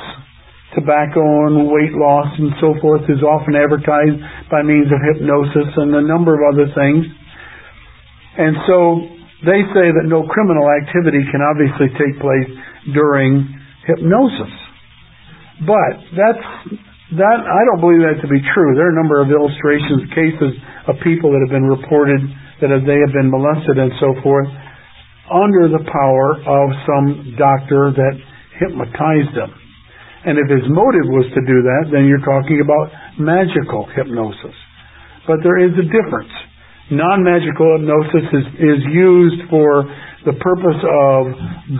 tobacco and weight loss and so forth is often advertised by means of hypnosis and a number of other things. And so they say that no criminal activity can obviously take place during hypnosis. But that's that I don't believe that to be true. There are a number of illustrations, cases of people that have been reported that they have been molested and so forth under the power of some doctor that hypnotized them. And if his motive was to do that, then you're talking about magical hypnosis. But there is a difference. Non-magical hypnosis is, is used for the purpose of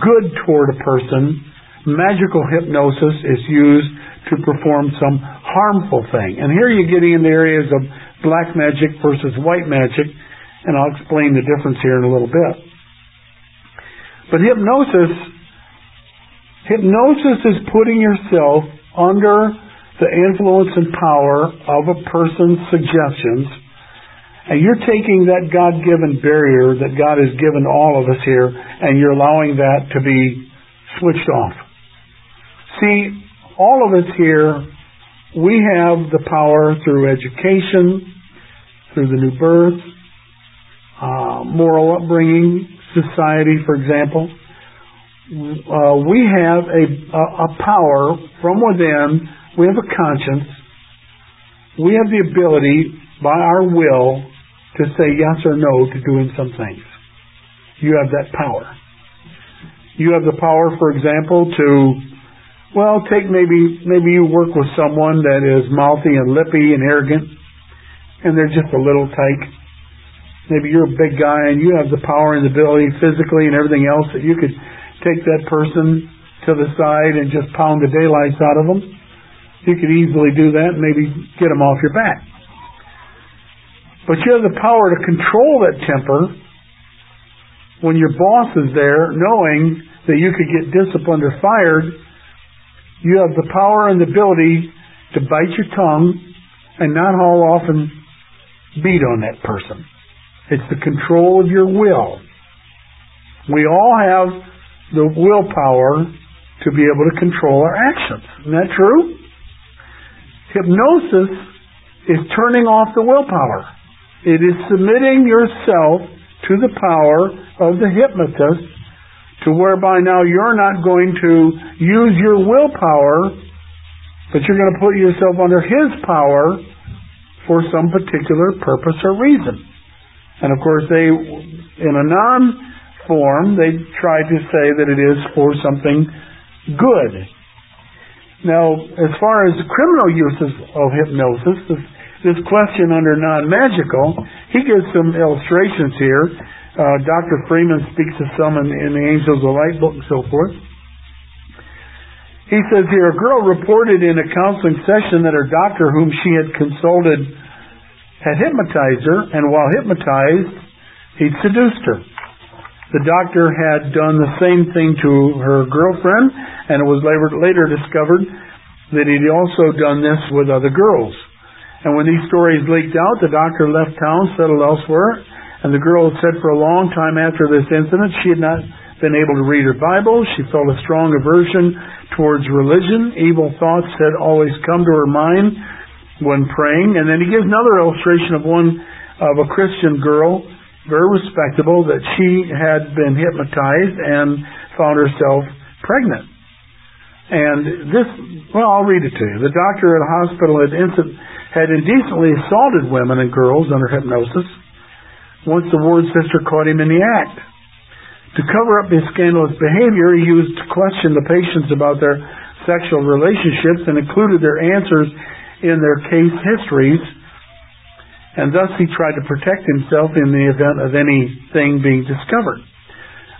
good toward a person. Magical hypnosis is used to perform some harmful thing. And here you're getting into areas of black magic versus white magic, and I'll explain the difference here in a little bit. But hypnosis, hypnosis is putting yourself under the influence and power of a person's suggestions, and you're taking that God-given barrier that God has given all of us here, and you're allowing that to be switched off. See, all of us here, we have the power through education, through the new birth, uh, moral upbringing, society, for example. Uh, we have a, a, power from within. We have a conscience. We have the ability, by our will, to say yes or no to doing some things. You have that power. You have the power, for example, to well, take maybe maybe you work with someone that is mouthy and lippy and arrogant, and they're just a little tyke Maybe you're a big guy and you have the power and the ability physically and everything else that you could take that person to the side and just pound the daylights out of them. You could easily do that and maybe get them off your back. But you have the power to control that temper when your boss is there, knowing that you could get disciplined or fired. You have the power and the ability to bite your tongue and not haul off and beat on that person. It's the control of your will. We all have the willpower to be able to control our actions. Isn't that true? Hypnosis is turning off the willpower. It is submitting yourself to the power of the hypnotist to whereby now you're not going to use your willpower, but you're going to put yourself under his power for some particular purpose or reason. And of course, they, in a non form, they try to say that it is for something good. Now, as far as criminal uses of hypnosis, this, this question under non-magical, he gives some illustrations here. Uh, Dr. Freeman speaks of some in, in the Angels of Light book and so forth. He says here, a girl reported in a counseling session that her doctor, whom she had consulted, had hypnotized her, and while hypnotized, he'd seduced her. The doctor had done the same thing to her girlfriend, and it was later, later discovered that he'd also done this with other girls. And when these stories leaked out, the doctor left town, settled elsewhere, and the girl said for a long time after this incident she had not been able to read her Bible. She felt a strong aversion towards religion. Evil thoughts had always come to her mind when praying. And then he gives another illustration of one of a Christian girl very respectable, that she had been hypnotized and found herself pregnant. And this, well, I'll read it to you. The doctor at a hospital had, incident, had indecently assaulted women and girls under hypnosis. Once the ward sister caught him in the act. To cover up his scandalous behavior, he used to question the patients about their sexual relationships and included their answers in their case histories and thus he tried to protect himself in the event of anything being discovered.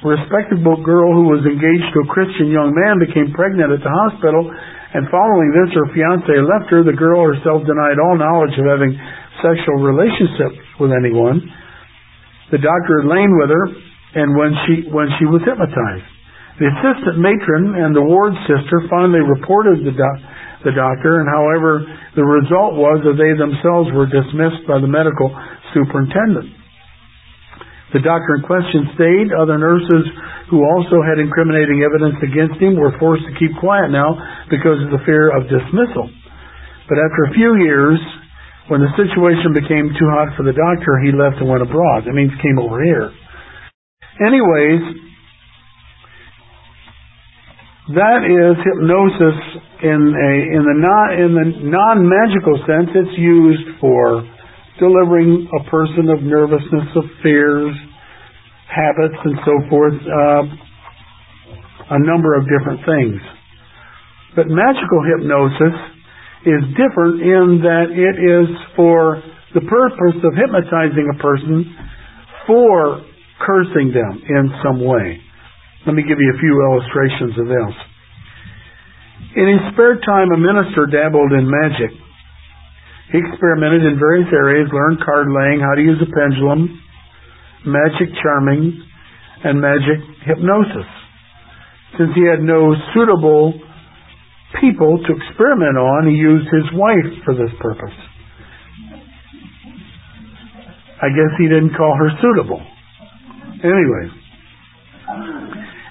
A respectable girl who was engaged to a Christian young man became pregnant at the hospital, and following this, her fiance left her. The girl herself denied all knowledge of having sexual relationships with anyone. The doctor had lain with her, and when she when she was hypnotized, the assistant matron and the ward sister finally reported the doc- the doctor, and however, the result was that they themselves were dismissed by the medical superintendent. The doctor in question stayed. Other nurses who also had incriminating evidence against him were forced to keep quiet now because of the fear of dismissal. But after a few years, when the situation became too hot for the doctor, he left and went abroad. That means came over here. Anyways, that is hypnosis in a in the non in the non magical sense. It's used for delivering a person of nervousness, of fears, habits, and so forth. Uh, a number of different things. But magical hypnosis is different in that it is for the purpose of hypnotizing a person for cursing them in some way. Let me give you a few illustrations of this. In his spare time, a minister dabbled in magic. He experimented in various areas, learned card laying, how to use a pendulum, magic charming, and magic hypnosis. Since he had no suitable people to experiment on, he used his wife for this purpose. I guess he didn't call her suitable. Anyway,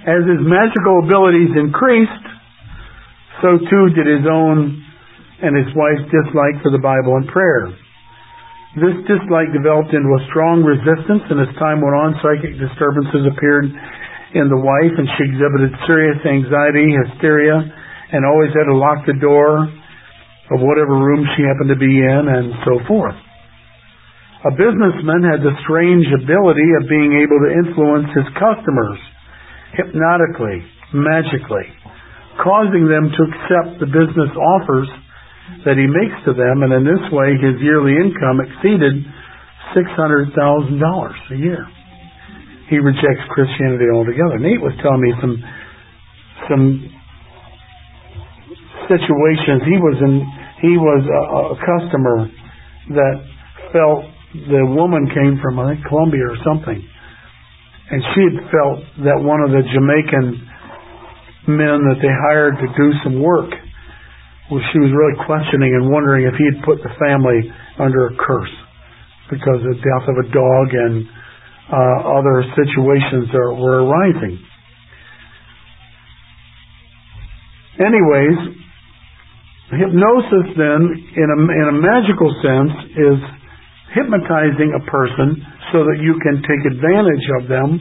as his magical abilities increased, so too did his own and his wife's dislike for the Bible and prayer. This dislike developed into a strong resistance, and as time went on, psychic disturbances appeared in the wife, and she exhibited serious anxiety, hysteria, and always had to lock the door of whatever room she happened to be in, and so forth. A businessman had the strange ability of being able to influence his customers hypnotically, magically, causing them to accept the business offers that he makes to them, and in this way his yearly income exceeded $600,000 a year. He rejects Christianity altogether. Nate was telling me some some situations. He was in he was a, a customer that felt the woman came from I think Colombia or something and she had felt that one of the Jamaican men that they hired to do some work well, she was really questioning and wondering if he had put the family under a curse because of the death of a dog and uh, other situations that were arising. Anyways, hypnosis then, in a, in a magical sense, is hypnotizing a person so that you can take advantage of them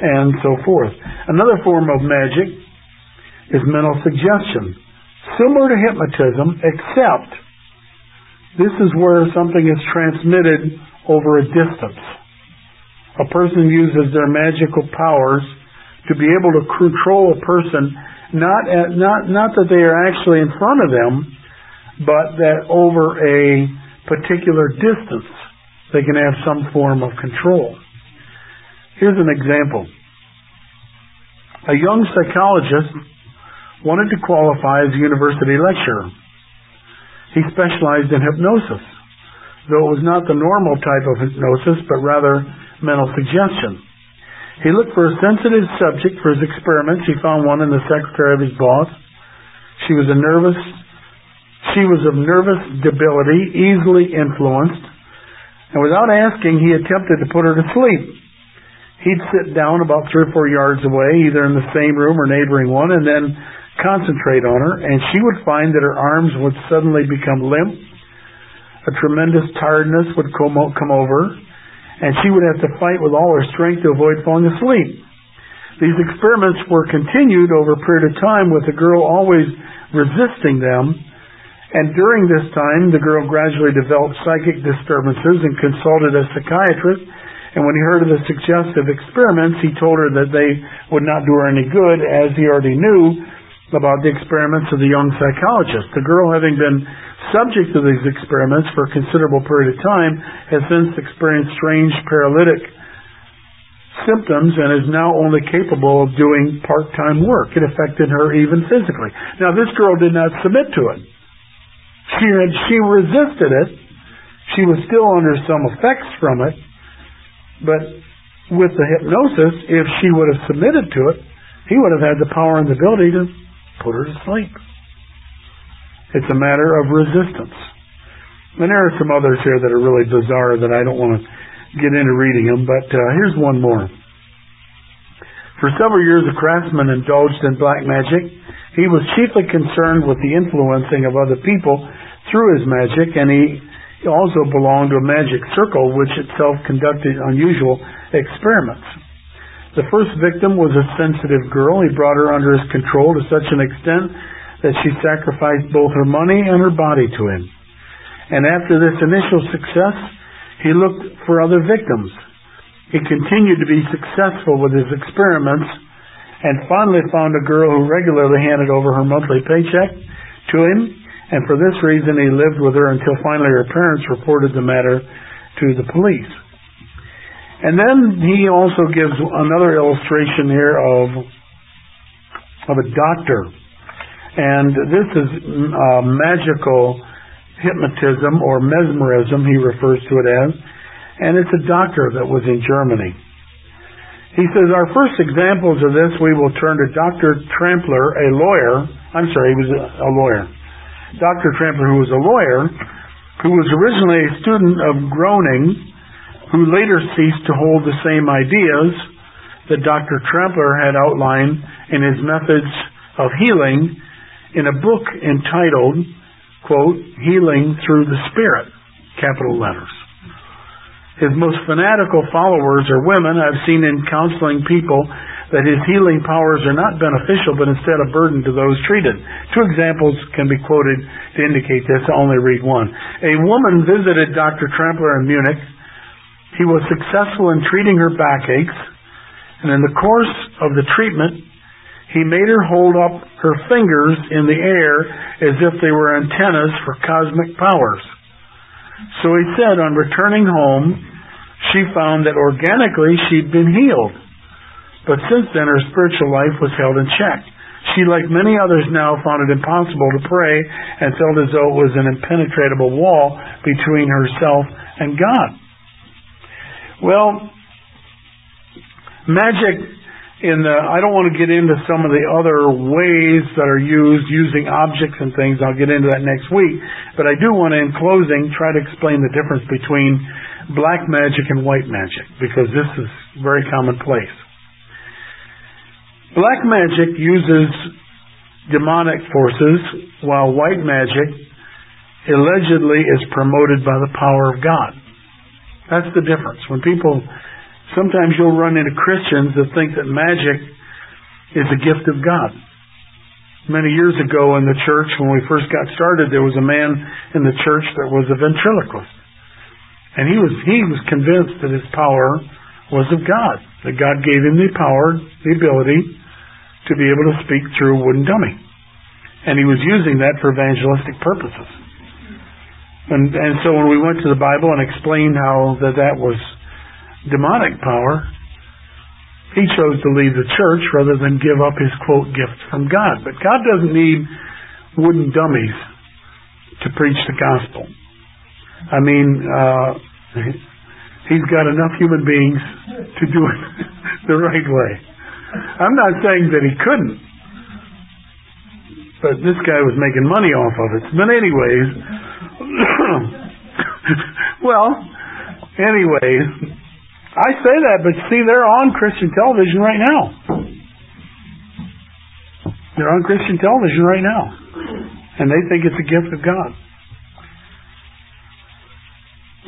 and so forth. Another form of magic is mental suggestion. Similar to hypnotism, except this is where something is transmitted over a distance. A person uses their magical powers to be able to control a person, not at, not not that they are actually in front of them, but that over a particular distance they can have some form of control. Here's an example. A young psychologist wanted to qualify as a university lecturer. He specialized in hypnosis, though it was not the normal type of hypnosis, but rather mental suggestion. He looked for a sensitive subject for his experiments. He found one in the secretary of his boss. She was a nervous, she was of nervous debility, easily influenced, and without asking, he attempted to put her to sleep. He'd sit down about three or four yards away, either in the same room or neighboring one, and then concentrate on her, and she would find that her arms would suddenly become limp. A tremendous tiredness would come over, and she would have to fight with all her strength to avoid falling asleep. These experiments were continued over a period of time with the girl always resisting them, and during this time the girl gradually developed psychic disturbances and consulted a psychiatrist, and when he heard of the suggestive experiments, he told her that they would not do her any good, as he already knew about the experiments of the young psychologist. The girl, having been subject to these experiments for a considerable period of time, has since experienced strange paralytic symptoms and is now only capable of doing part-time work. It affected her even physically. Now, this girl did not submit to it. She had, she resisted it. She was still under some effects from it, but with the hypnosis, if she would have submitted to it, he would have had the power and the ability to put her to sleep. It's a matter of resistance. And there are some others here that are really bizarre that I don't want to get into reading them, but uh, here's one more. For several years, a craftsman indulged in black magic. He was chiefly concerned with the influencing of other people through his magic, and he also belonged to a magic circle which itself conducted unusual experiments. The first victim was a sensitive girl. He brought her under his control to such an extent that she sacrificed both her money and her body to him. And after this initial success, he looked for other victims. He continued to be successful with his experiments and finally found a girl who regularly handed over her monthly paycheck to him. And for this reason, he lived with her until finally her parents reported the matter to the police. And then he also gives another illustration here of of a doctor. And this is uh, magical hypnotism or mesmerism, he refers to it as. And it's a doctor that was in Germany. He says, Our first examples of this, we will turn to Dr. Trampler, a lawyer. I'm sorry, he was a lawyer. Dr. Trampler, who was a lawyer, who was originally a student of Groening, who later ceased to hold the same ideas that Dr. Trampler had outlined in his methods of healing in a book entitled, quote, Healing Through the Spirit, capital letters. His most fanatical followers are women. I've seen in counseling people that his healing powers are not beneficial, but instead a burden to those treated. Two examples can be quoted to indicate this. I'll only read one. A woman visited Dr. Trampler in Munich he was successful in treating her backaches, and in the course of the treatment, he made her hold up her fingers in the air as if they were antennas for cosmic powers. So he said on returning home, she found that organically she'd been healed. But since then, her spiritual life was held in check. She, like many others now, found it impossible to pray and felt as though it was an impenetrable wall between herself and God. Well, magic in the, I don't want to get into some of the other ways that are used using objects and things. I'll get into that next week. But I do want to, in closing, try to explain the difference between black magic and white magic because this is very commonplace. Black magic uses demonic forces, while white magic allegedly is promoted by the power of God. That's the difference. When people, sometimes you'll run into Christians that think that magic is a gift of God. Many years ago in the church, when we first got started, there was a man in the church that was a ventriloquist. And he was, he was convinced that his power was of God. That God gave him the power, the ability to be able to speak through a wooden dummy. And he was using that for evangelistic purposes. And, and so when we went to the Bible and explained how that that was demonic power, he chose to leave the church rather than give up his quote gifts from God. But God doesn't need wooden dummies to preach the gospel. I mean, uh, he's got enough human beings to do it the right way. I'm not saying that he couldn't, but this guy was making money off of it. But anyways, well, anyways, I say that, but see, they're on Christian television right now. They're on Christian television right now. And they think it's a gift of God.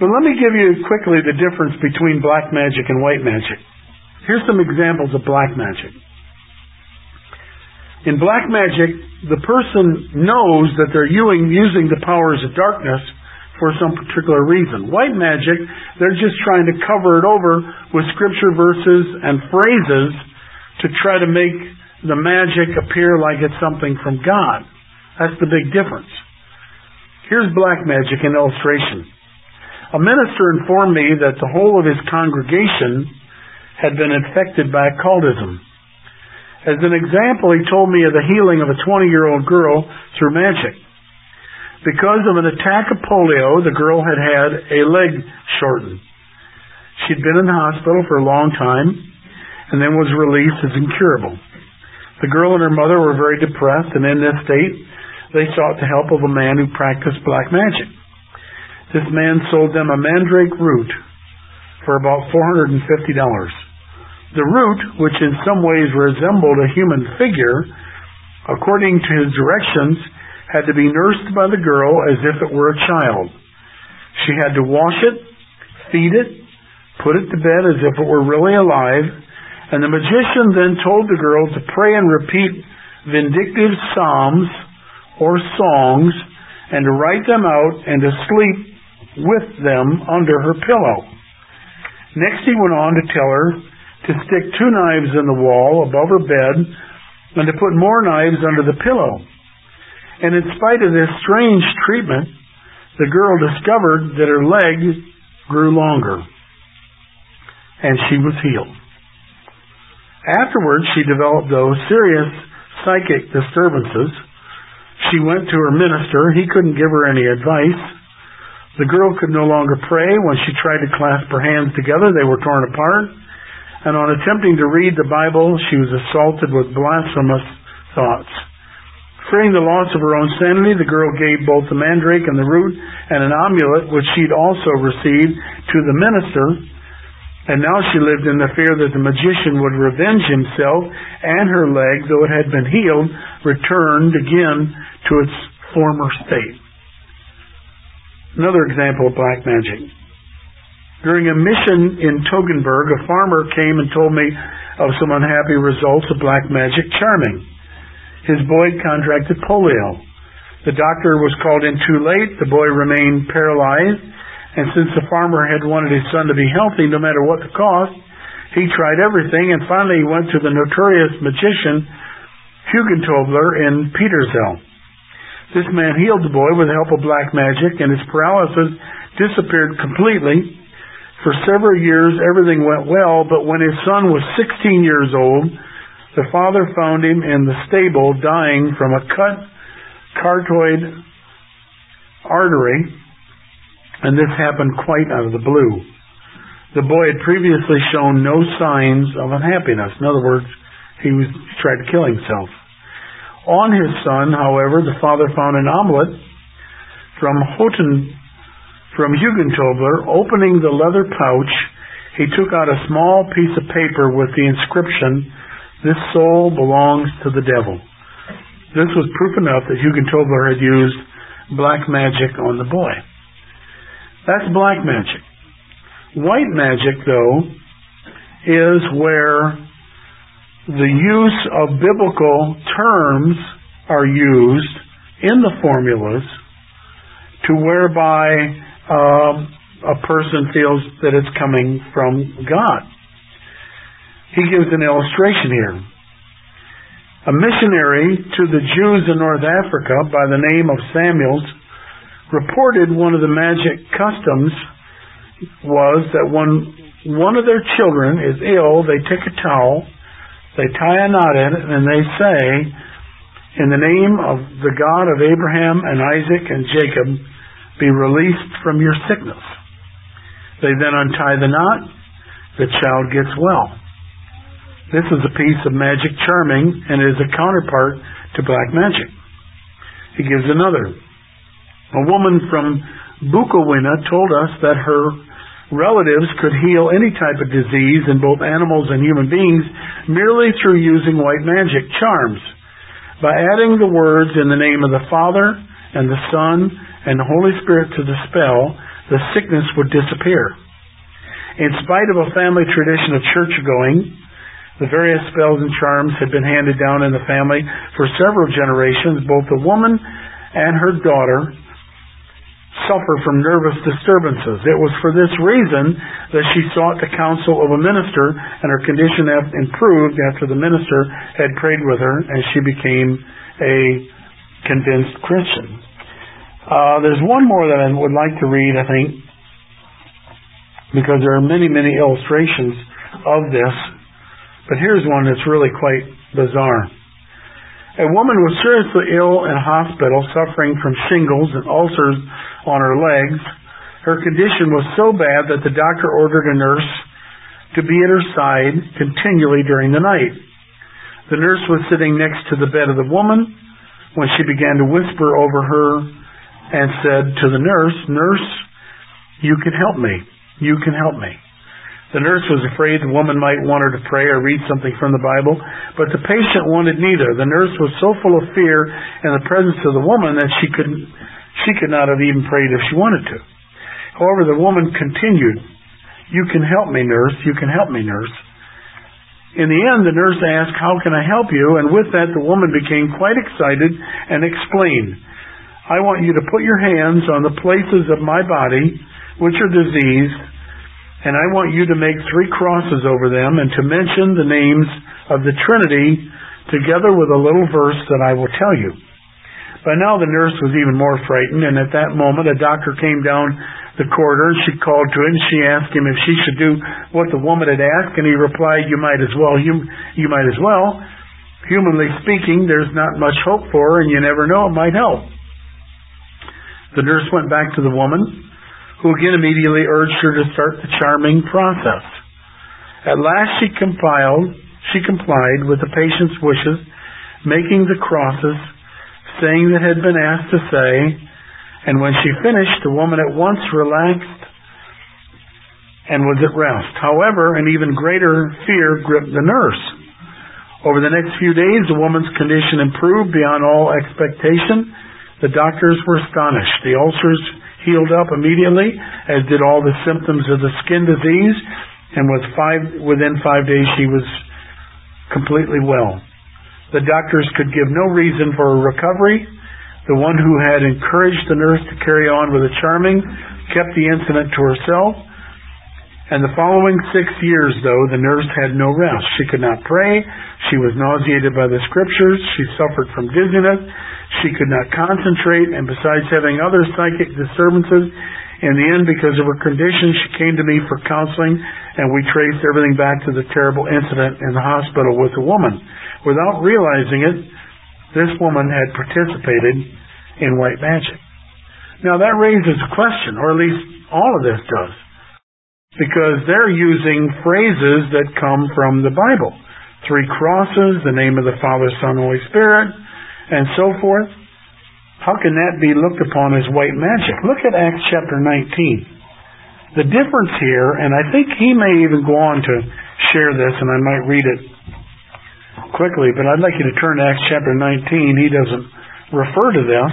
But let me give you quickly the difference between black magic and white magic. Here's some examples of black magic. In black magic, the person knows that they're using the powers of darkness for some particular reason. White magic, they're just trying to cover it over with scripture verses and phrases to try to make the magic appear like it's something from God. That's the big difference. Here's black magic in illustration. A minister informed me that the whole of his congregation had been infected by occultism. As an example, he told me of the healing of a 20 year old girl through magic. Because of an attack of polio, the girl had had a leg shortened. She'd been in the hospital for a long time and then was released as incurable. The girl and her mother were very depressed, and in this state, they sought the help of a man who practiced black magic. This man sold them a mandrake root for about $450. The root, which in some ways resembled a human figure, according to his directions, had to be nursed by the girl as if it were a child. She had to wash it, feed it, put it to bed as if it were really alive, and the magician then told the girl to pray and repeat vindictive psalms or songs and to write them out and to sleep with them under her pillow. Next he went on to tell her to stick two knives in the wall above her bed and to put more knives under the pillow. And in spite of this strange treatment, the girl discovered that her leg grew longer and she was healed. Afterwards, she developed those serious psychic disturbances. She went to her minister. He couldn't give her any advice. The girl could no longer pray. When she tried to clasp her hands together, they were torn apart and on attempting to read the Bible, she was assaulted with blasphemous thoughts. Fearing the loss of her own sanity, the girl gave both the mandrake and the root and an amulet, which she'd also received, to the minister. And now she lived in the fear that the magician would revenge himself, and her leg, though it had been healed, returned again to its former state. Another example of black magic. During a mission in Toggenburg, a farmer came and told me of some unhappy results of black magic charming. His boy contracted polio. The doctor was called in too late. The boy remained paralyzed. And since the farmer had wanted his son to be healthy no matter what the cost, he tried everything and finally he went to the notorious magician Hugentobler in Petersel. This man healed the boy with the help of black magic and his paralysis disappeared completely for several years, everything went well, but when his son was 16 years old, the father found him in the stable dying from a cut carotid artery, and this happened quite out of the blue. The boy had previously shown no signs of unhappiness. In other words, he was he tried to kill himself. On his son, however, the father found an amulet from Houghton from Hugentobler, opening the leather pouch, he took out a small piece of paper with the inscription, This soul belongs to the devil. This was proof enough that Hugentobler had used black magic on the boy. That's black magic. White magic, though, is where the use of biblical terms are used in the formulas to whereby um, a person feels that it's coming from God. He gives an illustration here. A missionary to the Jews in North Africa by the name of Samuels reported one of the magic customs was that when one of their children is ill, they take a towel, they tie a knot in it, and they say, In the name of the God of Abraham and Isaac and Jacob, be released from your sickness. They then untie the knot, the child gets well. This is a piece of magic charming and is a counterpart to black magic. He gives another. A woman from Bukowina told us that her relatives could heal any type of disease in both animals and human beings merely through using white magic charms. By adding the words in the name of the Father and the Son and the Holy Spirit to the spell, the sickness would disappear. In spite of a family tradition of church going, the various spells and charms had been handed down in the family for several generations. Both the woman and her daughter suffer from nervous disturbances. It was for this reason that she sought the counsel of a minister, and her condition improved after the minister had prayed with her, and she became a convinced Christian. Uh, there's one more that I would like to read, I think, because there are many, many illustrations of this but here's one that's really quite bizarre. A woman was seriously ill in hospital, suffering from shingles and ulcers on her legs. Her condition was so bad that the doctor ordered a nurse to be at her side continually during the night. The nurse was sitting next to the bed of the woman when she began to whisper over her and said to the nurse, Nurse, you can help me. You can help me. The nurse was afraid the woman might want her to pray or read something from the Bible, but the patient wanted neither. The nurse was so full of fear in the presence of the woman that she could she could not have even prayed if she wanted to. However, the woman continued, "You can help me, nurse. You can help me, nurse." In the end, the nurse asked, "How can I help you?" And with that, the woman became quite excited and explained, "I want you to put your hands on the places of my body which are diseased." And I want you to make three crosses over them and to mention the names of the Trinity together with a little verse that I will tell you. By now the nurse was even more frightened, and at that moment a doctor came down the corridor. She called to him. She asked him if she should do what the woman had asked, and he replied, "You might as well. You you might as well. Humanly speaking, there's not much hope for her, and you never know it might help." The nurse went back to the woman who again immediately urged her to start the charming process. At last she compiled, she complied with the patient's wishes, making the crosses, saying that had been asked to say, and when she finished, the woman at once relaxed and was at rest. However, an even greater fear gripped the nurse. Over the next few days, the woman's condition improved beyond all expectation. The doctors were astonished. The ulcers healed up immediately, as did all the symptoms of the skin disease, and was five, within five days she was completely well. The doctors could give no reason for her recovery. The one who had encouraged the nurse to carry on with the charming kept the incident to herself. And the following six years, though, the nurse had no rest. She could not pray. She was nauseated by the scriptures. She suffered from dizziness. She could not concentrate, and besides having other psychic disturbances, in the end, because of her condition, she came to me for counseling, and we traced everything back to the terrible incident in the hospital with the woman. Without realizing it, this woman had participated in white magic. Now that raises a question, or at least all of this does, because they're using phrases that come from the Bible. Three crosses, the name of the Father, Son, Holy Spirit, and so forth. How can that be looked upon as white magic? Look at Acts chapter 19. The difference here, and I think he may even go on to share this, and I might read it quickly, but I'd like you to turn to Acts chapter 19. He doesn't refer to this.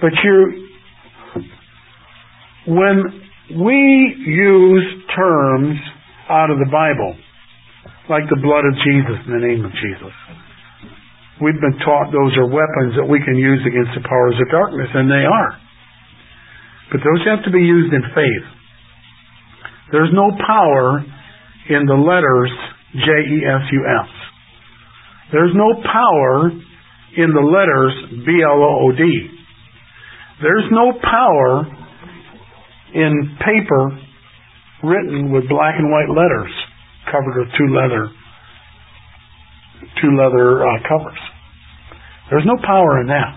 But you, when we use terms out of the Bible, like the blood of Jesus in the name of Jesus, we've been taught those are weapons that we can use against the powers of darkness, and they are. But those have to be used in faith. There's no power in the letters J-E-S-U-S. There's no power in the letters B-L-O-O-D. There's no power in paper written with black and white letters covered with two leather two leather uh, covers. There's no power in that.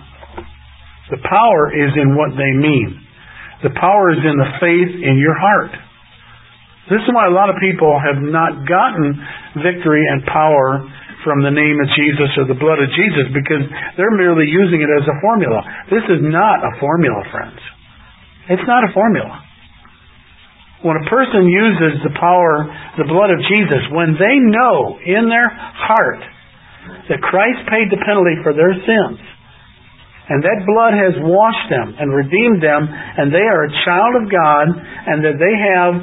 The power is in what they mean. The power is in the faith in your heart. This is why a lot of people have not gotten victory and power from the name of Jesus or the blood of Jesus because they're merely using it as a formula. This is not a formula, friends. It's not a formula. When a person uses the power, the blood of Jesus, when they know in their heart that Christ paid the penalty for their sins, and that blood has washed them and redeemed them, and they are a child of God, and that they have,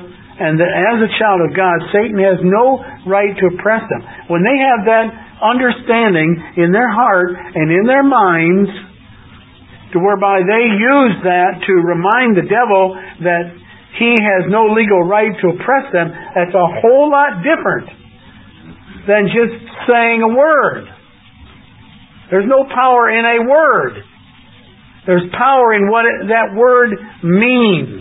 and that as a child of God, Satan has no right to oppress them. When they have that understanding in their heart and in their minds, to whereby they use that to remind the devil that he has no legal right to oppress them, that's a whole lot different than just saying a word. There's no power in a word. There's power in what it, that word means.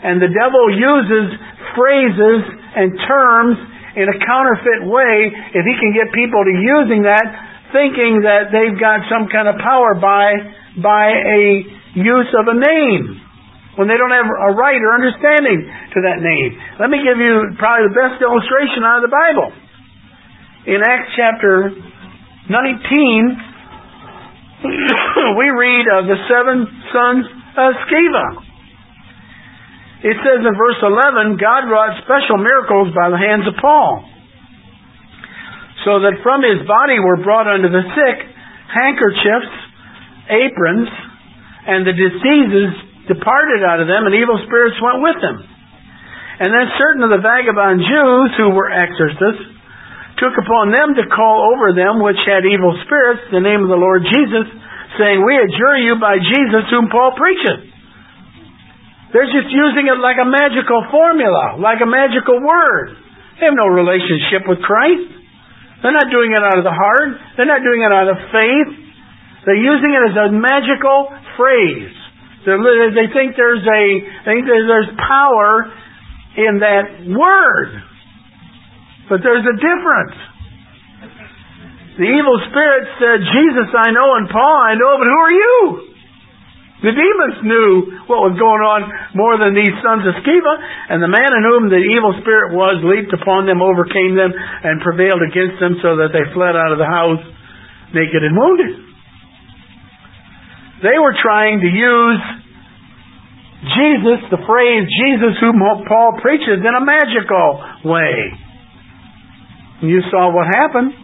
And the devil uses phrases and terms in a counterfeit way if he can get people to using that thinking that they've got some kind of power by by a use of a name when they don't have a right or understanding to that name. Let me give you probably the best illustration out of the Bible. In Acts chapter 19, we read of the seven sons of Sceva. It says in verse 11, God wrought special miracles by the hands of Paul, so that from his body were brought unto the sick handkerchiefs, aprons, and the diseases departed out of them, and evil spirits went with them. And then certain of the vagabond Jews who were exorcists took upon them to call over them which had evil spirits the name of the Lord Jesus, saying, We adjure you by Jesus whom Paul preacheth. They're just using it like a magical formula, like a magical word. They have no relationship with Christ. They're not doing it out of the heart. They're not doing it out of faith. They're using it as a magical phrase. They think there's a, they think there's power in that word. But there's a difference. The evil spirit said, Jesus I know and Paul I know, but who are you? The demons knew what was going on more than these sons of Sceva, and the man in whom the evil spirit was leaped upon them, overcame them, and prevailed against them so that they fled out of the house naked and wounded. They were trying to use Jesus, the phrase Jesus whom Paul preaches, in a magical way. You saw what happened.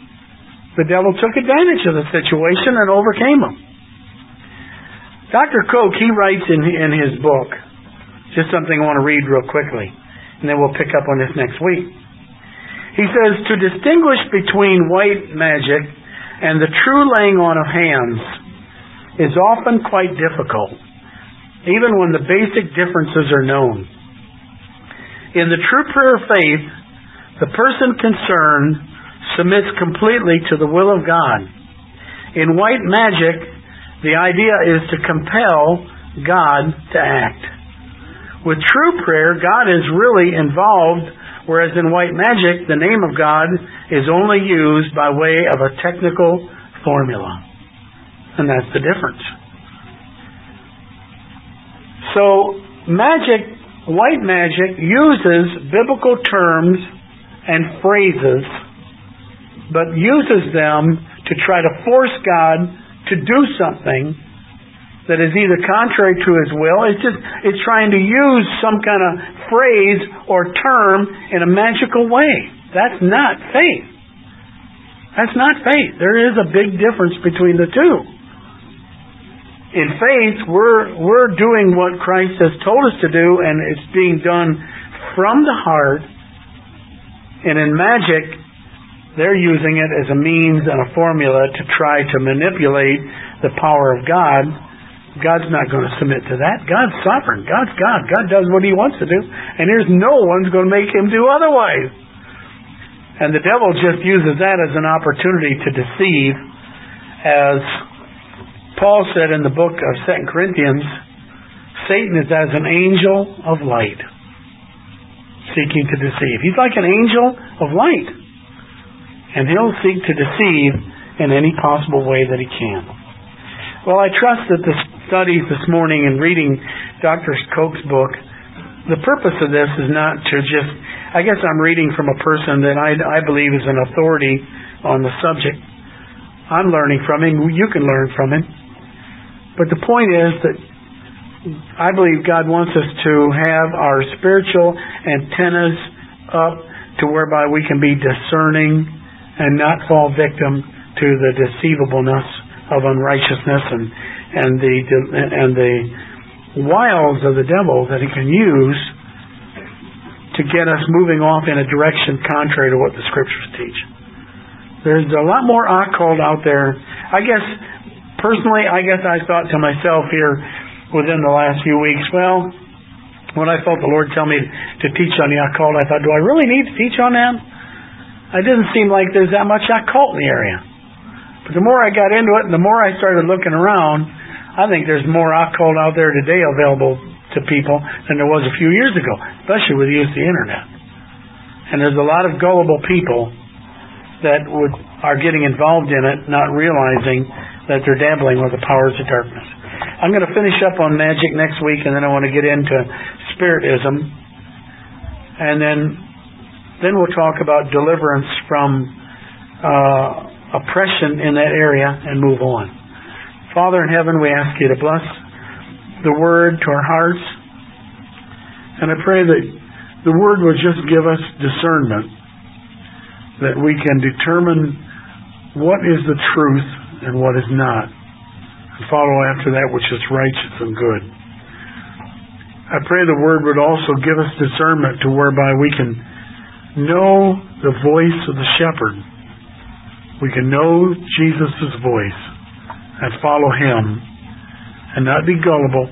The devil took advantage of the situation and overcame him. Dr. Koch, he writes in, in his book, just something I want to read real quickly, and then we'll pick up on this next week. He says, to distinguish between white magic and the true laying on of hands is often quite difficult, even when the basic differences are known. In the true prayer of faith, the person concerned submits completely to the will of God. In white magic, the idea is to compel God to act. With true prayer, God is really involved, whereas in white magic, the name of God is only used by way of a technical formula. And that's the difference. So, magic, white magic, uses biblical terms and phrases, but uses them to try to force God to do something that is either contrary to his will. It's just it's trying to use some kind of phrase or term in a magical way. That's not faith. That's not faith. There is a big difference between the two. In faith, we're, we're doing what Christ has told us to do, and it's being done from the heart. And in magic, they're using it as a means and a formula to try to manipulate the power of God. God's not going to submit to that. God's sovereign. God's God. God does what He wants to do, and there's no one's going to make Him do otherwise. And the devil just uses that as an opportunity to deceive, as Paul said in the book of 2 Corinthians, Satan is as an angel of light, seeking to deceive. He's like an angel of light, and he'll seek to deceive in any possible way that he can. Well, I trust that the studies this morning and reading Dr. Koch's book, the purpose of this is not to just, I guess I'm reading from a person that I, I believe is an authority on the subject. I'm learning from him. You can learn from him. But the point is that I believe God wants us to have our spiritual antennas up to whereby we can be discerning and not fall victim to the deceivableness of unrighteousness and and the and the wiles of the devil that he can use to get us moving off in a direction contrary to what the scriptures teach. There's a lot more occult out there. I guess personally, I guess I thought to myself here within the last few weeks, well, when I felt the Lord tell me to teach on the occult, I thought, do I really need to teach on that? It didn't seem like there's that much occult in the area. But the more I got into it and the more I started looking around, I think there's more occult out there today available to people than there was a few years ago, especially with the use of the internet. And there's a lot of gullible people that would are getting involved in it, not realizing that they're dabbling with the powers of darkness. I'm going to finish up on magic next week, and then I want to get into spiritism, and then then we'll talk about deliverance from uh, oppression in that area and move on. Father in heaven, we ask you to bless the word to our hearts, and I pray that the word will just give us discernment that we can determine what is the truth and what is not, and follow after that which is righteous and good. I pray the Word would also give us discernment to whereby we can know the voice of the shepherd. We can know Jesus' voice and follow Him and not be gullible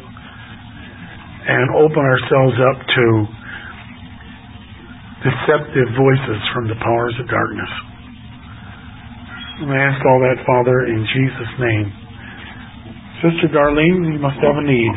and open ourselves up to deceptive voices from the powers of darkness. I ask all that, Father, in Jesus' name. Sister Darlene, you must have a need.